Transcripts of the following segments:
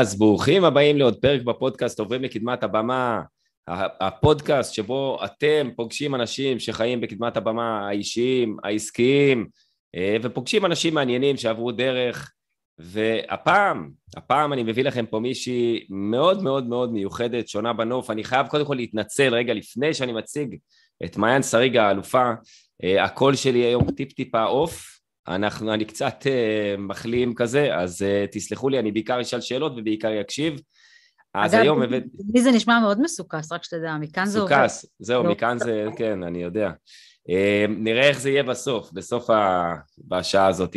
אז ברוכים הבאים לעוד פרק בפודקאסט עוברים לקדמת הבמה, הפודקאסט שבו אתם פוגשים אנשים שחיים בקדמת הבמה האישיים, העסקיים, אה, ופוגשים אנשים מעניינים שעברו דרך, והפעם, הפעם אני מביא לכם פה מישהי מאוד מאוד מאוד מיוחדת, שונה בנוף. אני חייב קודם כל להתנצל רגע לפני שאני מציג את מעיין שריגה האלופה, אה, הקול שלי היום טיפ טיפה עוף, אנחנו, אני קצת uh, מחלים כזה, אז uh, תסלחו לי, אני בעיקר אשאל שאלות ובעיקר יקשיב. אז אגב, היום הבאת... לי זה נשמע מאוד מסוכס, רק שתדע, מכאן זה עובד. מסוכס, זהו, לא. מכאן זה, כן, אני יודע. Uh, נראה איך זה יהיה בסוף, בסוף ה... בשעה הזאת.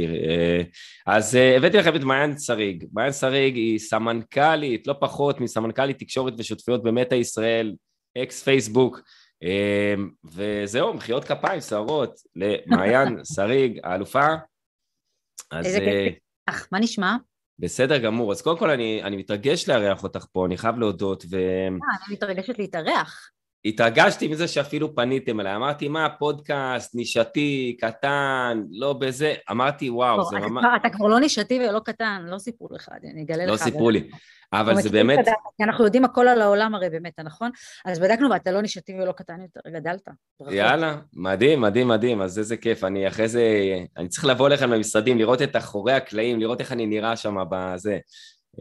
אז הבאתי לכם את מעיין שריג. מעיין שריג היא סמנכ"לית, לא פחות מסמנכ"לית תקשורת ושותפויות במטא ישראל, אקס פייסבוק. אמ, וזהו, מחיאות כפיים סוערות למעיין שריג, האלופה. איזה כיף. אך, אה, מה נשמע? בסדר גמור. אז קודם כל אני, אני מתרגש לארח אותך פה, אני חייב להודות. ו... אה, אני מתרגשת להתארח. התרגשתי מזה שאפילו פניתם אליי, אמרתי מה פודקאסט, נישתי, קטן, לא בזה, אמרתי וואו, לא, זה ממש... אתה כבר לא נישתי ולא קטן, לא סיפרו לך, אני אגלה לא לך. לא סיפרו לי, אבל זה באמת... כי אנחנו יודעים הכל על העולם הרי באמת, נכון? אז בדקנו ואתה לא נישתי ולא קטן יותר, גדלת. יאללה, מדהים, מדהים, מדהים, אז איזה כיף, אני אחרי זה, אני צריך לבוא לכאן למשרדים, לראות את אחורי הקלעים, לראות איך אני נראה שם בזה.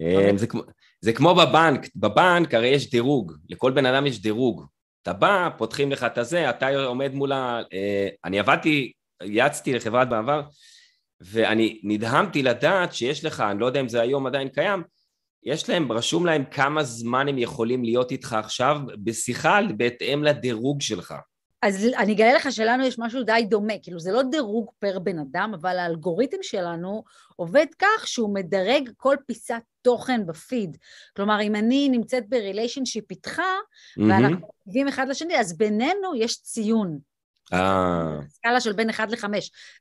אה, זה כמו, זה כמו בבנק, בבנק הרי יש דירוג, לכל בן אדם יש דירוג. אתה בא, פותחים לך את הזה, אתה עומד מול ה... אה, אני עבדתי, יעצתי לחברת בעבר, ואני נדהמתי לדעת שיש לך, אני לא יודע אם זה היום עדיין קיים, יש להם, רשום להם כמה זמן הם יכולים להיות איתך עכשיו בשיחה בהתאם לדירוג שלך. אז אני אגלה לך שלנו יש משהו די דומה, כאילו זה לא דירוג per בן אדם, אבל האלגוריתם שלנו עובד כך שהוא מדרג כל פיסת תוכן בפיד. כלומר, אם אני נמצאת ב relationship איתך, mm-hmm. ואנחנו מגיבים אחד לשני, אז בינינו יש ציון. אה. סקאלה של בין 1 ל-5.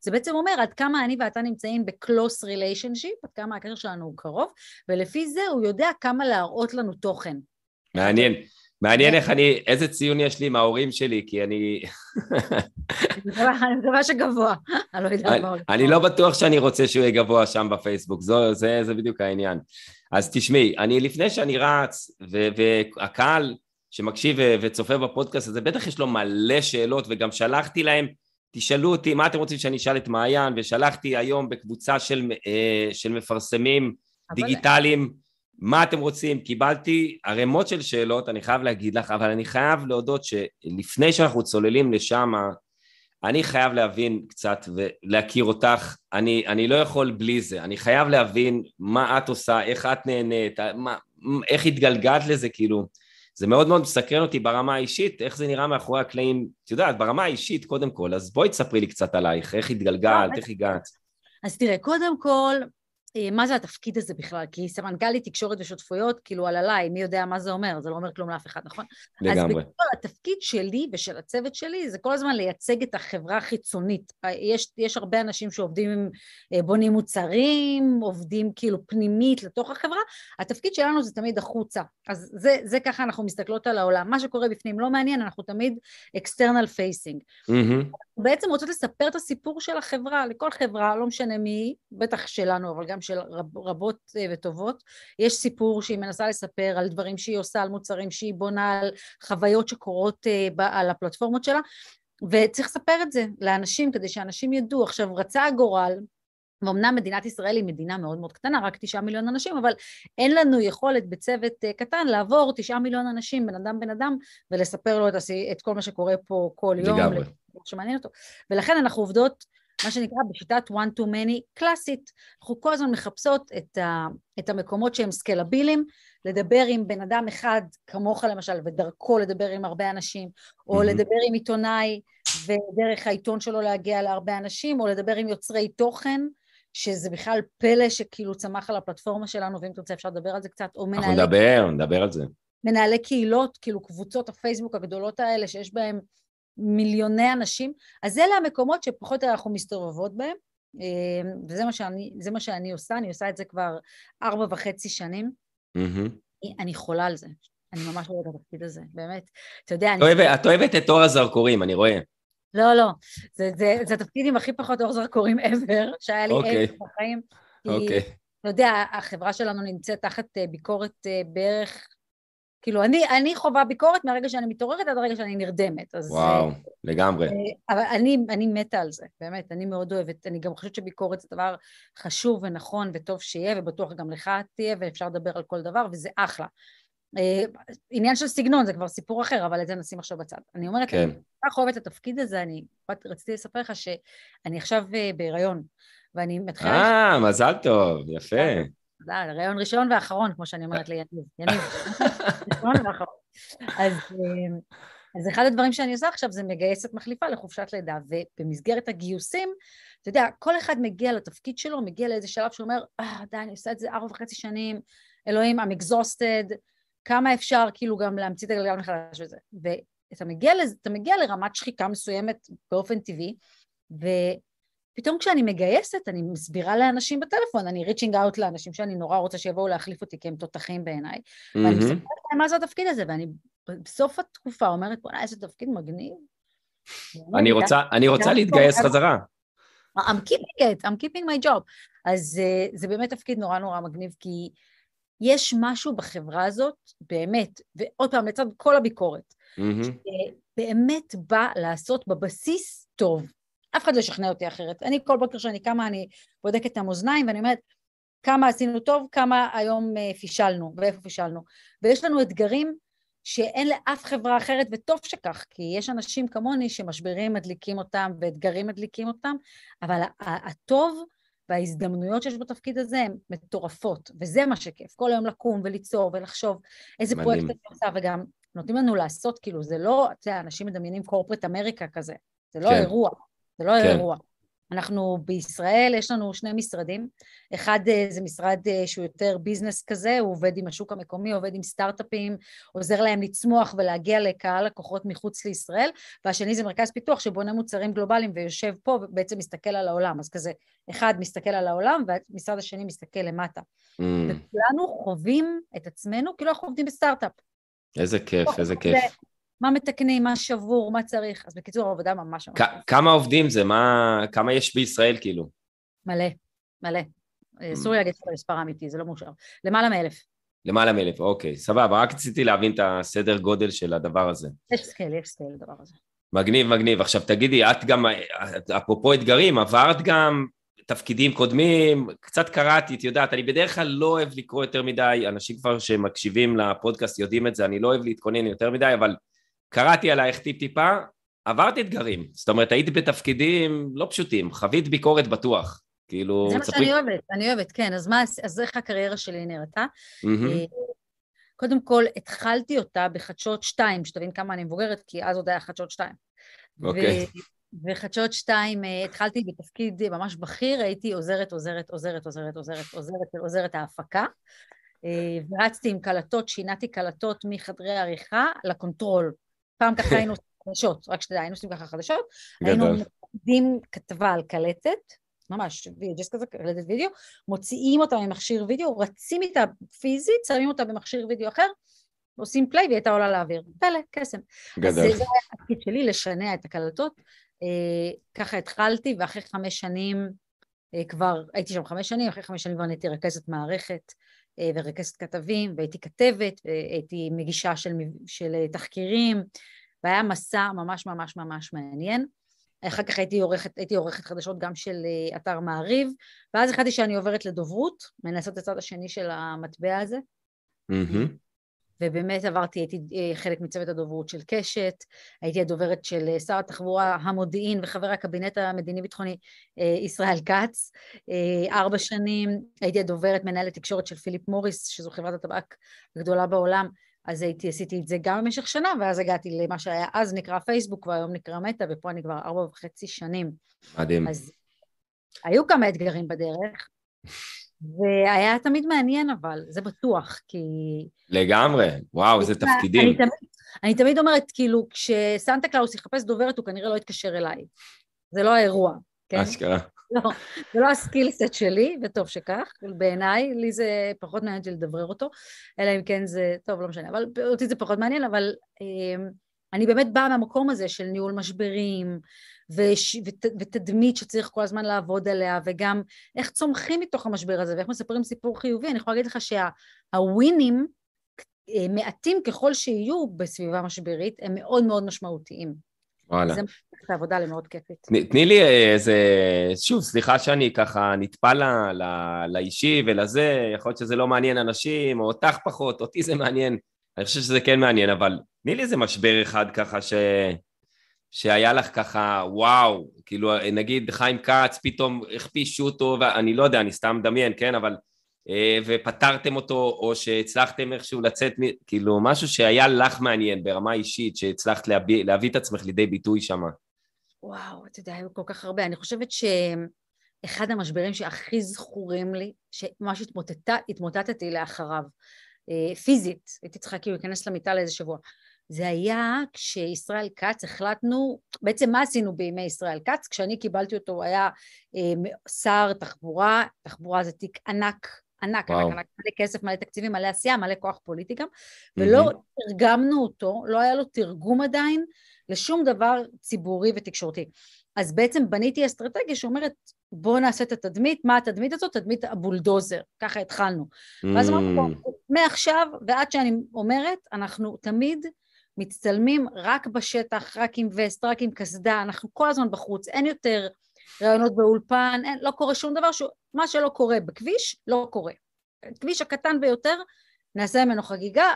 זה בעצם אומר עד כמה אני ואתה נמצאים ב close relationship, עד כמה הקשר שלנו הוא קרוב, ולפי זה הוא יודע כמה להראות לנו תוכן. מעניין. מעניין איך אני, איזה ציון יש לי עם ההורים שלי, כי אני... אני מקווה שגבוה, אני לא יודעת מה אני לא בטוח שאני רוצה שהוא יהיה גבוה שם בפייסבוק, זה בדיוק העניין. אז תשמעי, אני לפני שאני רץ, והקהל שמקשיב וצופה בפודקאסט הזה, בטח יש לו מלא שאלות, וגם שלחתי להם, תשאלו אותי מה אתם רוצים שאני אשאל את מעיין, ושלחתי היום בקבוצה של, אה, של מפרסמים דיגיטליים, מה אתם רוצים? קיבלתי ערימות של שאלות, אני חייב להגיד לך, אבל אני חייב להודות שלפני שאנחנו צוללים לשם, אני חייב להבין קצת ולהכיר אותך, אני, אני לא יכול בלי זה, אני חייב להבין מה את עושה, איך את נהנית, מה, איך התגלגלת לזה, כאילו, זה מאוד מאוד מסקרן אותי ברמה האישית, איך זה נראה מאחורי הקלעים, את יודעת, ברמה האישית קודם כל, אז בואי תספרי לי קצת עלייך, איך התגלגלת, איך הגעת. אז תראה, קודם כל, מה זה התפקיד הזה בכלל? כי סמנכ"לית תקשורת ושותפויות, כאילו על עליי, מי יודע מה זה אומר? זה לא אומר כלום לאף אחד, נכון? לגמרי. אז בגלל התפקיד שלי ושל הצוות שלי זה כל הזמן לייצג את החברה החיצונית. אה, יש, יש הרבה אנשים שעובדים עם, אה, בונים מוצרים, עובדים כאילו פנימית לתוך החברה, התפקיד שלנו זה תמיד החוצה. אז זה, זה ככה אנחנו מסתכלות על העולם. מה שקורה בפנים לא מעניין, אנחנו תמיד external facing. Mm-hmm. בעצם רוצות לספר את הסיפור של החברה, לכל חברה, לא משנה מי, בטח שלנו, אבל גם של רב, רבות אה, וטובות. יש סיפור שהיא מנסה לספר על דברים שהיא עושה, על מוצרים שהיא בונה, על חוויות שקורות אה, על הפלטפורמות שלה, וצריך לספר את זה לאנשים כדי שאנשים ידעו. עכשיו, רצה הגורל, ואומנם מדינת ישראל היא מדינה מאוד מאוד קטנה, רק תשעה מיליון אנשים, אבל אין לנו יכולת בצוות אה, קטן לעבור תשעה מיליון אנשים, בן אדם בן אדם, ולספר לו את, את כל מה שקורה פה כל יום. לגמרי. שמעניין אותו. ולכן אנחנו עובדות, מה שנקרא, בשיטת one to many קלאסית. אנחנו כל הזמן מחפשות את, ה, את המקומות שהם סקלביליים, לדבר עם בן אדם אחד, כמוך למשל, ודרכו לדבר עם הרבה אנשים, או mm-hmm. לדבר עם עיתונאי, ודרך העיתון שלו להגיע להרבה אנשים, או לדבר עם יוצרי תוכן. שזה בכלל פלא שכאילו צמח על הפלטפורמה שלנו, ואם תרצה אפשר לדבר על זה קצת, או מנהלי... אנחנו נדבר, נדבר על זה. מנהלי קהילות, כאילו קבוצות הפייסבוק הגדולות האלה, שיש בהן מיליוני אנשים, אז אלה המקומות שפחות או יותר אנחנו מסתובבות בהם, אה, וזה מה שאני, מה שאני עושה, אני עושה את זה כבר ארבע וחצי שנים. Mm-hmm. אני חולה על זה, אני ממש אוהבת את התפקיד הזה, באמת. אתה יודע, אני... אוהבת, את אוהבת את אור הזרקורים, אני רואה. לא, לא, זה, זה, זה התפקיד עם הכי פחות אור זרקורים ever, שהיה לי okay. אוקיי. בחיים. אוקיי. Okay. אתה יודע, החברה שלנו נמצאת תחת ביקורת בערך כאילו, אני, אני חווה ביקורת מהרגע שאני מתעוררת עד הרגע שאני נרדמת. אז, וואו, uh, לגמרי. Uh, אבל אני, אני מתה על זה, באמת, אני מאוד אוהבת. אני גם חושבת שביקורת זה דבר חשוב ונכון וטוב שיהיה, ובטוח גם לך תהיה, ואפשר לדבר על כל דבר, וזה אחלה. Uh, עניין של סגנון זה כבר סיפור אחר, אבל את זה נשים עכשיו בצד. אני אומרת, כן. אני כל כך אוהבת את התפקיד הזה, אני רציתי לספר לך שאני עכשיו בהיריון, ואני מתחילה... אה, מזל טוב, יפה. תודה, רעיון ראשון ואחרון, כמו שאני אומרת ליניב. יניב, ראשון ואחרון. אז, אה, אז אחד הדברים שאני עושה עכשיו זה מגייסת מחליפה לחופשת לידה, ובמסגרת הגיוסים, אתה יודע, כל אחד מגיע לתפקיד שלו, מגיע לאיזה שלב שהוא אומר, אה, די, אני עושה את זה ארבע וחצי שנים, אלוהים, I'm exhausted, כמה אפשר כאילו גם להמציא את הגלגל מחדש וזה. ואתה מגיע, לזה, מגיע לרמת שחיקה מסוימת באופן טבעי, ו... פתאום כשאני מגייסת, אני מסבירה לאנשים בטלפון, אני ריצ'ינג אאוט לאנשים שאני נורא רוצה שיבואו להחליף אותי כי הם תותחים בעיניי, mm-hmm. ואני מסבירה להם מה זה התפקיד הזה, ואני בסוף התקופה אומרת, בוא'נה, איזה תפקיד מגניב. אני רוצה, אני רוצה להתגייס חזרה. I'm keeping it, I'm keeping my job. אז uh, זה באמת תפקיד נורא נורא מגניב, כי יש משהו בחברה הזאת, באמת, ועוד פעם, לצד כל הביקורת, mm-hmm. שבאמת בא לעשות בבסיס טוב. אף אחד לא ישכנע אותי אחרת. אני כל בוקר שאני קמה, אני בודקת את המאזניים ואני אומרת, כמה עשינו טוב, כמה היום אה, פישלנו, ואיפה פישלנו. ויש לנו אתגרים שאין לאף חברה אחרת, וטוב שכך, כי יש אנשים כמוני שמשברים מדליקים אותם ואתגרים מדליקים אותם, אבל הטוב וההזדמנויות שיש בתפקיד הזה הן מטורפות, וזה מה שכיף, כל היום לקום וליצור ולחשוב איזה מדהים. פרויקט אני עושה, וגם נותנים לנו לעשות, כאילו, זה לא, אתה יודע, אנשים מדמיינים קורפרט אמריקה כזה, זה לא כן. אירוע, זה לא כן. אירוע. אנחנו בישראל, יש לנו שני משרדים, אחד אה, זה משרד אה, שהוא יותר ביזנס כזה, הוא עובד עם השוק המקומי, עובד עם סטארט-אפים, עוזר להם לצמוח ולהגיע לקהל לקוחות מחוץ לישראל, והשני זה מרכז פיתוח שבונה מוצרים גלובליים ויושב פה ובעצם מסתכל על העולם, אז כזה, אחד מסתכל על העולם והמשרד השני מסתכל למטה. Mm. וכולנו חווים את עצמנו כאילו אנחנו עובדים בסטארט-אפ. איזה כיף, איזה כיף. מה מתקנים, מה שבור, מה צריך. אז בקיצור, העבודה ממש ממש... כמה עובדים זה? מה... כמה יש בישראל כאילו? מלא, מלא. אה, אסור לי להגיד את המספר האמיתי, זה לא מאושר. למעלה מאלף. למעלה מאלף, אוקיי, סבבה, רק רציתי להבין את הסדר גודל של הדבר הזה. יש סקייל, יש סקייל לדבר הזה. מגניב, מגניב. עכשיו תגידי, את גם, אפרופו אתגרים, עברת גם תפקידים קודמים, קצת קראתי, את יודעת, אני בדרך כלל לא אוהב לקרוא יותר מדי, אנשים כבר שמקשיבים לפודקאסט יודעים את זה, אני לא אוהב להתכונן יותר מדי, אבל קראתי עלייך טיפ-טיפה, עברת אתגרים. זאת אומרת, היית בתפקידים לא פשוטים, חווית ביקורת בטוח. כאילו... זה מה שאני אוהבת, אני אוהבת, כן. אז מה, אז איך הקריירה שלי נראתה? אה, קודם כל, התחלתי אותה בחדשות 2, שתבין כמה אני מבוגרת, כי אז עוד היה חדשות 2. אוקיי. וחדשות 2, אה, התחלתי בתפקיד ממש בכיר, הייתי עוזרת, עוזרת, עוזרת, עוזרת, עוזרת, עוזרת, עוזרת ההפקה. אה, ורצתי עם קלטות, שינעתי קלטות מחדרי עריכה לקונטרול. פעם ככה היינו עושים חדשות, רק שתדע, היינו עושים ככה חדשות, היינו מוציאים כתבה על קלטת, ממש, ג'ז כזה, קלטת וידאו, מוציאים אותה ממכשיר וידאו, רצים איתה פיזית, שמים אותה במכשיר וידאו אחר, עושים פליי והיא הייתה עולה לאוויר. פלא, קסם. גדול. אז זה היה התפקיד שלי, לשנע את הקלטות. אה, ככה התחלתי, ואחרי חמש שנים, אה, כבר, הייתי שם חמש שנים, אחרי חמש שנים כבר נהייתי רכזת מערכת ורכזת כתבים, והייתי כתבת, הייתי מגישה של, של תחקירים, והיה מסע ממש ממש ממש מעניין. אחר כך הייתי עורכת, הייתי עורכת חדשות גם של אה, אתר מעריב, ואז החלטתי שאני עוברת לדוברות, מנסות את הצד השני של המטבע הזה. Mm-hmm. ובאמת עברתי, הייתי אה, חלק מצוות הדוברות של קשת, הייתי הדוברת של אה, שר התחבורה, המודיעין וחבר הקבינט המדיני-ביטחוני אה, ישראל כץ, ארבע שנים, הייתי הדוברת מנהלת תקשורת של פיליפ מוריס, שזו חברת הטבק הגדולה בעולם, אז הייתי, עשיתי את זה גם במשך שנה, ואז הגעתי למה שהיה אז נקרא פייסבוק והיום נקרא מטא, ופה אני כבר ארבע וחצי שנים. מדהים. אז היו כמה אתגרים בדרך, והיה תמיד מעניין אבל, זה בטוח, כי... לגמרי, וואו, איזה תפקידים. אני תמיד, אני תמיד אומרת, כאילו, כשסנטה קלאוס יחפש דוברת, הוא כנראה לא יתקשר אליי. זה לא האירוע, כן? אשכרה. לא, זה לא ה skillset שלי, וטוב שכך, בעיניי, לי זה פחות מעניין אותי לדברר אותו, אלא אם כן זה, טוב, לא משנה, אבל אותי זה פחות מעניין, אבל אה, אני באמת באה מהמקום הזה של ניהול משברים, וש, ות, ותדמית שצריך כל הזמן לעבוד עליה, וגם איך צומחים מתוך המשבר הזה, ואיך מספרים סיפור חיובי. אני יכולה להגיד לך שהווינים, שה, מעטים ככל שיהיו בסביבה משברית, הם מאוד מאוד משמעותיים. וואלה. זה את העבודה למאוד כיפית. תני לי איזה, שוב, סליחה שאני ככה נטפל לה, לה, לאישי ולזה, יכול להיות שזה לא מעניין אנשים, או אותך פחות, אותי זה מעניין, אני חושב שזה כן מעניין, אבל תני לי איזה משבר אחד ככה ש... שהיה לך ככה, וואו, כאילו נגיד חיים כץ, פתאום הכפישו אותו, ואני לא יודע, אני סתם מדמיין, כן, אבל אה, ופתרתם אותו, או שהצלחתם איכשהו לצאת, כאילו משהו שהיה לך מעניין ברמה אישית, שהצלחת להביא, להביא את עצמך לידי ביטוי שם. וואו, אתה יודע, היו כל כך הרבה. אני חושבת שאחד המשברים שהכי זכורים לי, שממש התמוטטתי לאחריו, אה, פיזית, הייתי צריכה כאילו להיכנס למיטה לאיזה שבוע. זה היה כשישראל כץ החלטנו, בעצם מה עשינו בימי ישראל כץ? כשאני קיבלתי אותו הוא היה אה, שר תחבורה, תחבורה זה תיק ענק ענק, ענק, ענק, מלא כסף, מלא תקציבים, מלא עשייה, מלא כוח פוליטי גם, ולא תרגמנו אותו, לא היה לו תרגום עדיין לשום דבר ציבורי ותקשורתי. אז בעצם בניתי אסטרטגיה שאומרת, בואו נעשה את התדמית, מה התדמית הזאת? תדמית הבולדוזר, ככה התחלנו. ואז אמרנו, מעכשיו ועד שאני אומרת, אנחנו תמיד מצטלמים רק בשטח, רק עם וסט, רק עם קסדה, אנחנו כל הזמן בחוץ, אין יותר ראיונות באולפן, אין, לא קורה שום דבר, ש... מה שלא קורה בכביש, לא קורה. כביש הקטן ביותר, נעשה ממנו חגיגה,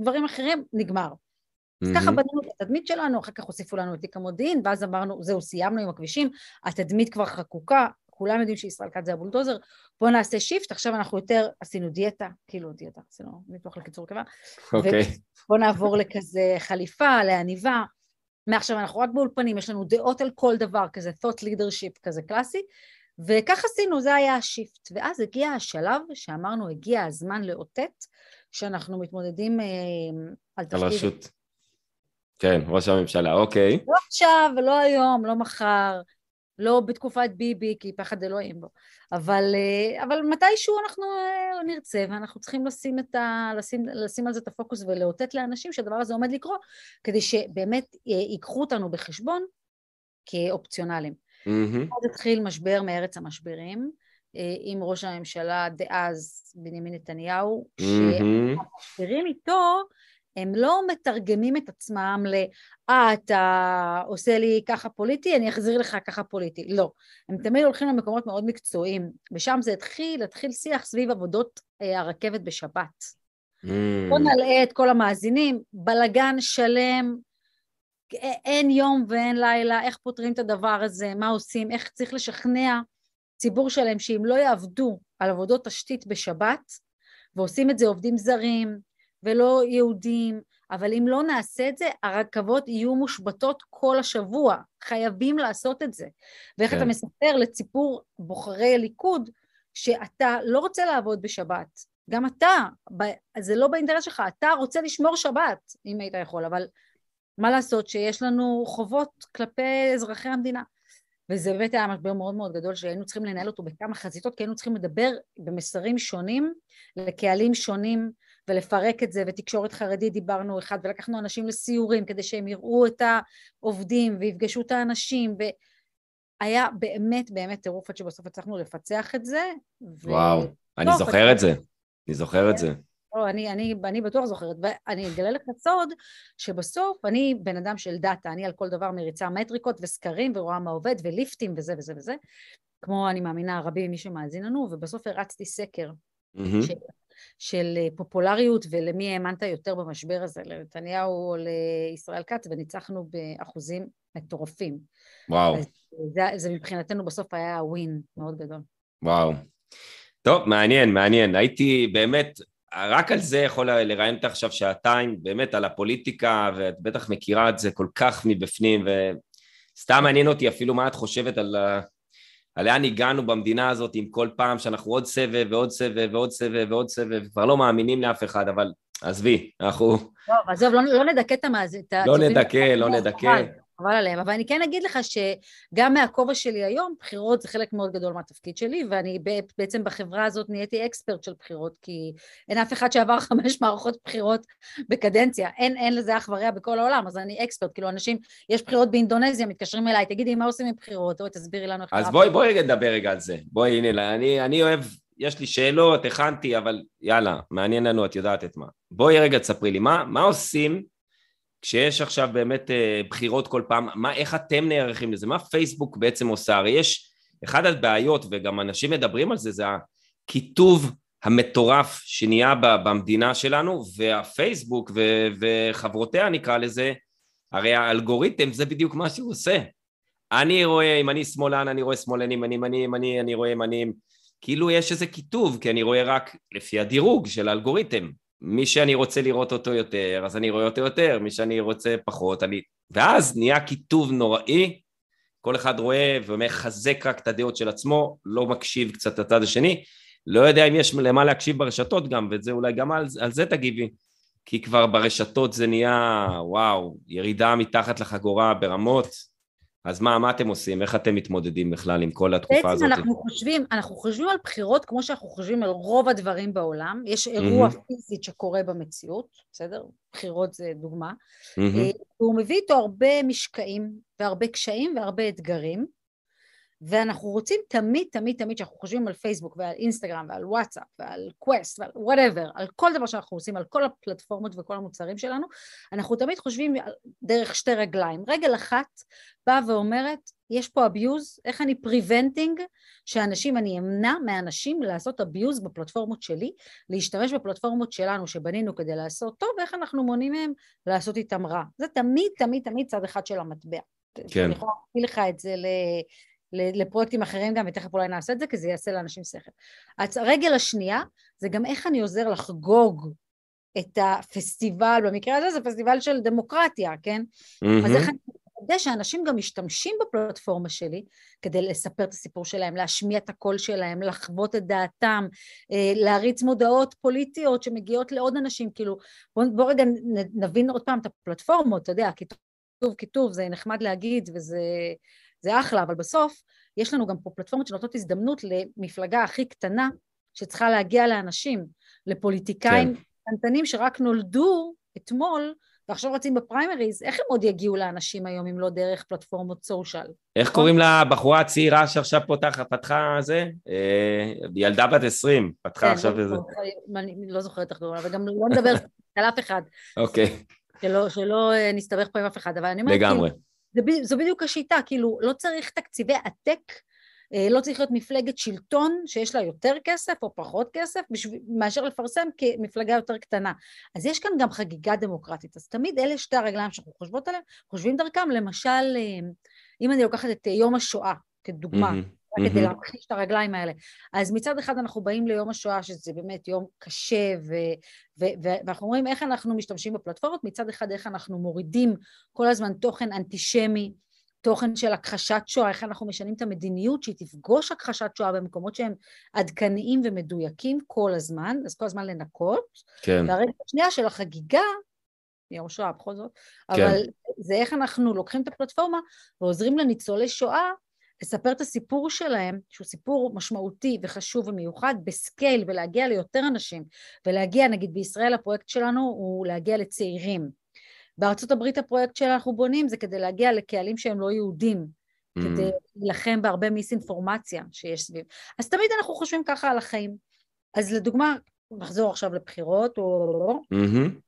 דברים אחרים, נגמר. אז ככה בנינו את התדמית שלנו, אחר כך הוסיפו לנו את תיק המודיעין, ואז אמרנו, זהו, סיימנו עם הכבישים, התדמית כבר חקוקה, כולם יודעים שישראל כץ זה הבולדוזר, בואו נעשה shift, עכשיו אנחנו יותר, עשינו דיאטה, כאילו דיאטה, עשינו ניתוח לקיצור קיבה, אוקיי. בואו נעבור לכזה חליפה, לעניבה, מעכשיו אנחנו רק באולפנים, יש לנו דעות על כל דבר, כזה thought leadership כזה קלאסי, וכך עשינו, זה היה השיפט. ואז הגיע השלב שאמרנו, הגיע הזמן לאותת שאנחנו מתמודדים אה, על תפקיד. על רשות. כן, ראש הממשלה, אוקיי. לא עכשיו, לא היום, לא מחר, לא בתקופת ביבי, כי פחד אלוהים בו, אבל, אה, אבל מתישהו אנחנו אה, נרצה, ואנחנו צריכים לשים, את ה, לשים, לשים על זה את הפוקוס ולאותת לאנשים שהדבר הזה עומד לקרות, כדי שבאמת אה, ייקחו אותנו בחשבון כאופציונליים. Mm-hmm. אז התחיל משבר מארץ המשברים, עם ראש הממשלה דאז בנימין נתניהו, mm-hmm. שהמשברים איתו הם לא מתרגמים את עצמם ל, אה, אתה עושה לי ככה פוליטי, אני אחזיר לך ככה פוליטי. לא. הם תמיד הולכים למקומות מאוד מקצועיים, ושם זה התחיל, התחיל שיח סביב עבודות אה, הרכבת בשבת. Mm. בוא נלאה את כל המאזינים, בלגן שלם, אין יום ואין לילה, איך פותרים את הדבר הזה, מה עושים, איך צריך לשכנע ציבור שלם שאם לא יעבדו על עבודות תשתית בשבת, ועושים את זה עובדים זרים, ולא יהודים, אבל אם לא נעשה את זה, הרכבות יהיו מושבתות כל השבוע, חייבים לעשות את זה. ואיך כן. אתה מספר לציבור בוחרי הליכוד, שאתה לא רוצה לעבוד בשבת, גם אתה, זה לא באינטרס שלך, אתה רוצה לשמור שבת, אם היית יכול, אבל מה לעשות שיש לנו חובות כלפי אזרחי המדינה. וזה באמת היה משבר מאוד מאוד גדול שהיינו צריכים לנהל אותו בכמה חזיתות, כי היינו צריכים לדבר במסרים שונים לקהלים שונים ולפרק את זה, ותקשורת חרדית דיברנו אחד, ולקחנו אנשים לסיורים כדי שהם יראו את העובדים ויפגשו את האנשים, והיה באמת באמת טירוף עד שבסוף הצלחנו לפצח את זה. ו... וואו, אני זוכר את זה, אני זוכר את זה. לא, אני, אני, אני בטוח זוכרת, ואני אגלה לך סוד שבסוף אני בן אדם של דאטה, אני על כל דבר מריצה מטריקות וסקרים ורואה מה עובד וליפטים וזה וזה וזה, כמו אני מאמינה רבים ממי שמאזין לנו, ובסוף הרצתי סקר mm-hmm. של, של פופולריות ולמי האמנת יותר במשבר הזה, לנתניהו או לישראל כץ, וניצחנו באחוזים מטורפים. וואו. זה, זה מבחינתנו בסוף היה ווין מאוד גדול. וואו. טוב, מעניין, מעניין. הייתי באמת, רק על זה יכול לראיין אותך עכשיו שעתיים, באמת על הפוליטיקה, ואת בטח מכירה את זה כל כך מבפנים, וסתם מעניין אותי אפילו מה את חושבת על, על לאן הגענו במדינה הזאת עם כל פעם שאנחנו עוד סבב ועוד סבב ועוד סבב ועוד סבב, כבר לא מאמינים לאף אחד, אבל עזבי, אנחנו... טוב, עזוב, לא, לא נדכא את המאזין. לא נדכא, לא נדכא. חבל עליהם, אבל אני כן אגיד לך שגם מהכובע שלי היום, בחירות זה חלק מאוד גדול מהתפקיד שלי, ואני בעצם בחברה הזאת נהייתי אקספרט של בחירות, כי אין אף אחד שעבר חמש מערכות בחירות בקדנציה, אין, אין לזה אח ורע בכל העולם, אז אני אקספרט, כאילו אנשים, יש בחירות באינדונזיה, מתקשרים אליי, תגידי, מה עושים עם בחירות? או תסבירי לנו איך... אז בואי, בואי רגע נדבר רגע על זה. בואי, הנה, אני, אני אוהב, יש לי שאלות, הכנתי, אבל יאללה, מעניין לנו, את יודעת את מה. בואי רגע תספרי לי, מה, מה עושים כשיש עכשיו באמת אה, בחירות כל פעם, מה, איך אתם נערכים לזה? מה פייסבוק בעצם עושה? הרי יש, אחת הבעיות, וגם אנשים מדברים על זה, זה הכיתוב המטורף שנהיה במדינה שלנו, והפייסבוק ו- וחברותיה נקרא לזה, הרי האלגוריתם זה בדיוק מה שהוא עושה. אני רואה, אם אני שמאלן, אני רואה שמאלנים, אני ימני, ימני, אני רואה ימנים. כאילו יש איזה כיתוב, כי אני רואה רק לפי הדירוג של האלגוריתם. מי שאני רוצה לראות אותו יותר, אז אני רואה אותו יותר, מי שאני רוצה פחות, אני... ואז נהיה כיתוב נוראי, כל אחד רואה ומחזק רק את הדעות של עצמו, לא מקשיב קצת לצד השני, לא יודע אם יש למה להקשיב ברשתות גם, וזה אולי גם על, על זה תגיבי, כי כבר ברשתות זה נהיה, וואו, ירידה מתחת לחגורה ברמות, אז מה, מה אתם עושים? איך אתם מתמודדים בכלל עם כל התקופה בעצם הזאת? בעצם אנחנו חושבים, אנחנו חושבים על בחירות כמו שאנחנו חושבים על רוב הדברים בעולם. יש אירוע mm-hmm. פיזית שקורה במציאות, בסדר? בחירות זה דוגמה. Mm-hmm. הוא מביא איתו הרבה משקעים והרבה קשיים והרבה אתגרים. ואנחנו רוצים תמיד תמיד תמיד כשאנחנו חושבים על פייסבוק ועל אינסטגרם ועל וואטסאפ ועל קווסט ועל whatever, על כל דבר שאנחנו עושים, על כל הפלטפורמות וכל המוצרים שלנו, אנחנו תמיד חושבים דרך שתי רגליים. רגל אחת באה ואומרת, יש פה abuse, איך אני preventing שאנשים, אני אמנע מאנשים לעשות abuse בפלטפורמות שלי, להשתמש בפלטפורמות שלנו שבנינו כדי לעשות טוב, ואיך אנחנו מונעים מהם לעשות איתם רע. זה תמיד תמיד תמיד צד אחד של המטבע. כן. אני יכולה להביא לך את זה ל... לפרויקטים אחרים גם, ותכף אולי נעשה את זה, כי זה יעשה לאנשים שכל. הרגל השנייה זה גם איך אני עוזר לחגוג את הפסטיבל, במקרה הזה זה פסטיבל של דמוקרטיה, כן? Mm-hmm. אז איך אני מודה שאנשים גם משתמשים בפלטפורמה שלי כדי לספר את הסיפור שלהם, להשמיע את הקול שלהם, לחוות את דעתם, אה, להריץ מודעות פוליטיות שמגיעות לעוד אנשים, כאילו, בואו בוא רגע נבין עוד פעם את הפלטפורמות, אתה יודע, כיתוב כיתוב, זה נחמד להגיד וזה זה אחלה, אבל בסוף יש לנו גם פה פלטפורמות שנותנות הזדמנות למפלגה הכי קטנה שצריכה להגיע לאנשים, לפוליטיקאים כן. קטנטנים שרק נולדו אתמול ועכשיו רצים בפריימריז, איך הם עוד יגיעו לאנשים היום אם לא דרך פלטפורמות סושיאל? איך נכון? קוראים לבחורה הצעירה שעכשיו פותחת, פתחה זה? אה, ילדה בת 20, פתחה כן, עכשיו לא איזה... אני לא זוכרת איך קוראים לה, וגם לא נדבר על אף אחד. אוקיי. שלא אה, נסתבך פה עם אף אחד, אבל אני אומרת... לגמרי. זו בדיוק השיטה, כאילו לא צריך תקציבי עתק, אה, לא צריך להיות מפלגת שלטון שיש לה יותר כסף או פחות כסף בשביל, מאשר לפרסם כמפלגה יותר קטנה. אז יש כאן גם חגיגה דמוקרטית, אז תמיד אלה שתי הרגליים שאנחנו חושבות עליהן, חושבים דרכם, למשל אה, אם אני לוקחת את יום השואה כדוגמה, mm-hmm. רק כדי להמחיש את הרגליים האלה. אז מצד אחד אנחנו באים ליום השואה, שזה באמת יום קשה, ו- ו- ו- ואנחנו אומרים איך אנחנו משתמשים בפלטפורמות, מצד אחד איך אנחנו מורידים כל הזמן תוכן אנטישמי, תוכן של הכחשת שואה, איך אנחנו משנים את המדיניות שהיא תפגוש הכחשת שואה במקומות שהם עדכניים ומדויקים כל הזמן, אז כל הזמן לנקות. כן. והרגע השנייה של החגיגה, יום שואה בכל זאת, כן. אבל זה איך אנחנו לוקחים את הפלטפורמה ועוזרים לניצולי שואה לספר את הסיפור שלהם, שהוא סיפור משמעותי וחשוב ומיוחד, בסקייל ולהגיע ליותר אנשים, ולהגיע, נגיד בישראל הפרויקט שלנו הוא להגיע לצעירים. בארצות הברית הפרויקט שאנחנו בונים זה כדי להגיע לקהלים שהם לא יהודים, mm. כדי להילחם בהרבה מיסאינפורמציה שיש סביב. אז תמיד אנחנו חושבים ככה על החיים. אז לדוגמה, נחזור עכשיו לבחירות, או... Mm-hmm.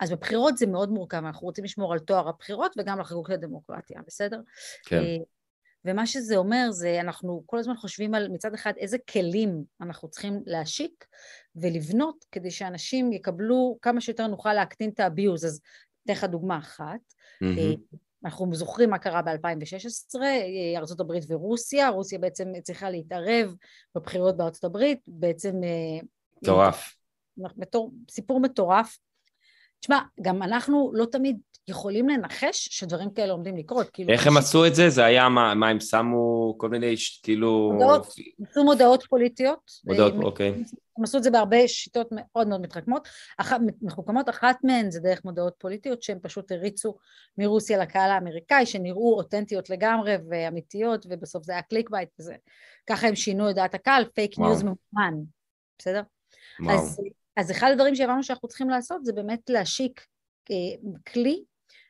אז בבחירות זה מאוד מורכב, אנחנו רוצים לשמור על תואר הבחירות וגם לחגוג את הדמוקרטיה, בסדר? כן. ומה שזה אומר זה אנחנו כל הזמן חושבים על מצד אחד איזה כלים אנחנו צריכים להשיק ולבנות כדי שאנשים יקבלו כמה שיותר נוכל להקטין את האביוז. אז אתן לך דוגמה אחת. Mm-hmm. אנחנו זוכרים מה קרה ב-2016, אה, ארה"ב ורוסיה, רוסיה בעצם צריכה להתערב בבחירות בארצות הברית, בעצם... אה, מטורף. בתור, סיפור מטורף. תשמע, גם אנחנו לא תמיד יכולים לנחש שדברים כאלה עומדים לקרות. כאילו איך הם עשו את זה? זה היה מה, מה הם שמו כל מיני, כאילו... מודעות, עשו מודעות פוליטיות. מודעות, אוקיי. הם עשו את זה בהרבה שיטות מאוד מאוד מתחכמות, אחת, מחוכמות, אחת מהן זה דרך מודעות פוליטיות שהם פשוט הריצו מרוסיה לקהל האמריקאי, שנראו אותנטיות לגמרי ואמיתיות, ובסוף זה היה clickbait וזה. ככה הם שינו את דעת הקהל, fake news ממומן, בסדר? אז, אז אחד הדברים שהבנו שאנחנו צריכים לעשות זה באמת להשיק אה, כלי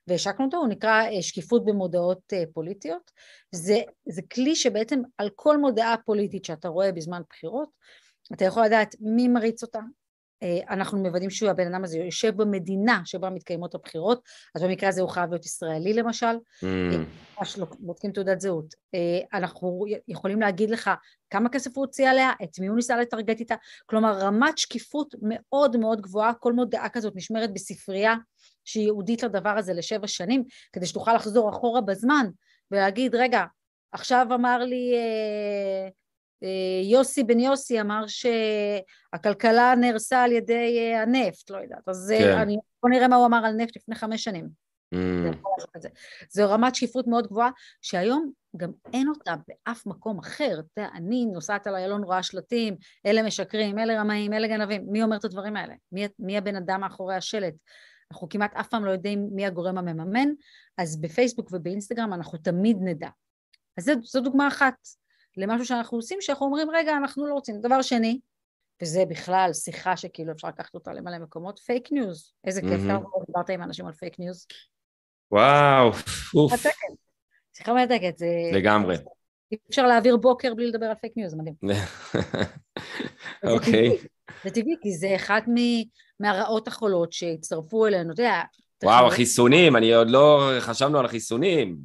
והשקנו אותו, הוא נקרא אה, שקיפות במודעות אה, פוליטיות. זה, זה כלי שבעצם על כל מודעה פוליטית שאתה רואה בזמן בחירות, אתה יכול לדעת מי מריץ אותה, אה, אנחנו מוודאים שהוא הבן אדם הזה יושב במדינה שבה מתקיימות הבחירות, אז במקרה הזה הוא חייב להיות ישראלי למשל, mm. ממש בודקים תעודת זהות. אנחנו יכולים להגיד לך כמה כסף הוא הוציא עליה, את מי הוא ניסה לטרגט איתה, כלומר רמת שקיפות מאוד מאוד גבוהה, כל מודעה כזאת נשמרת בספרייה שהיא ייעודית לדבר הזה לשבע שנים, כדי שתוכל לחזור אחורה בזמן ולהגיד, רגע, עכשיו אמר לי אה, אה, יוסי בן יוסי, אמר שהכלכלה נהרסה על ידי אה, הנפט, לא יודעת, אז אה, כן. אני, בוא נראה מה הוא אמר על נפט לפני חמש שנים. Mm. זו רמת שקיפות מאוד גבוהה, שהיום גם אין אותה באף מקום אחר. אתה יודע, אני נוסעת על איילון רואה שלטים, אלה משקרים, אלה רמאים, אלה גנבים. מי אומר את הדברים האלה? מי, מי הבן אדם מאחורי השלט? אנחנו כמעט אף פעם לא יודעים מי הגורם המממן, אז בפייסבוק ובאינסטגרם אנחנו תמיד נדע. אז זו, זו דוגמה אחת למשהו שאנחנו עושים, שאנחנו אומרים, רגע, אנחנו לא רוצים. דבר שני, וזה בכלל שיחה שכאילו אפשר לקחת אותה למלא מקומות, fake news. איזה כיף, כמה mm-hmm. דיברת עם אנשים על פייק ניוז. וואו, אוף. שיחה מרתקת. לגמרי. אי אפשר להעביר בוקר בלי לדבר על fake news, זה מדהים. אוקיי. זה טבעי, כי זה אחת מהרעות החולות שהצטרפו אלינו, אתה יודע... וואו, החיסונים, אני עוד לא חשבנו על החיסונים.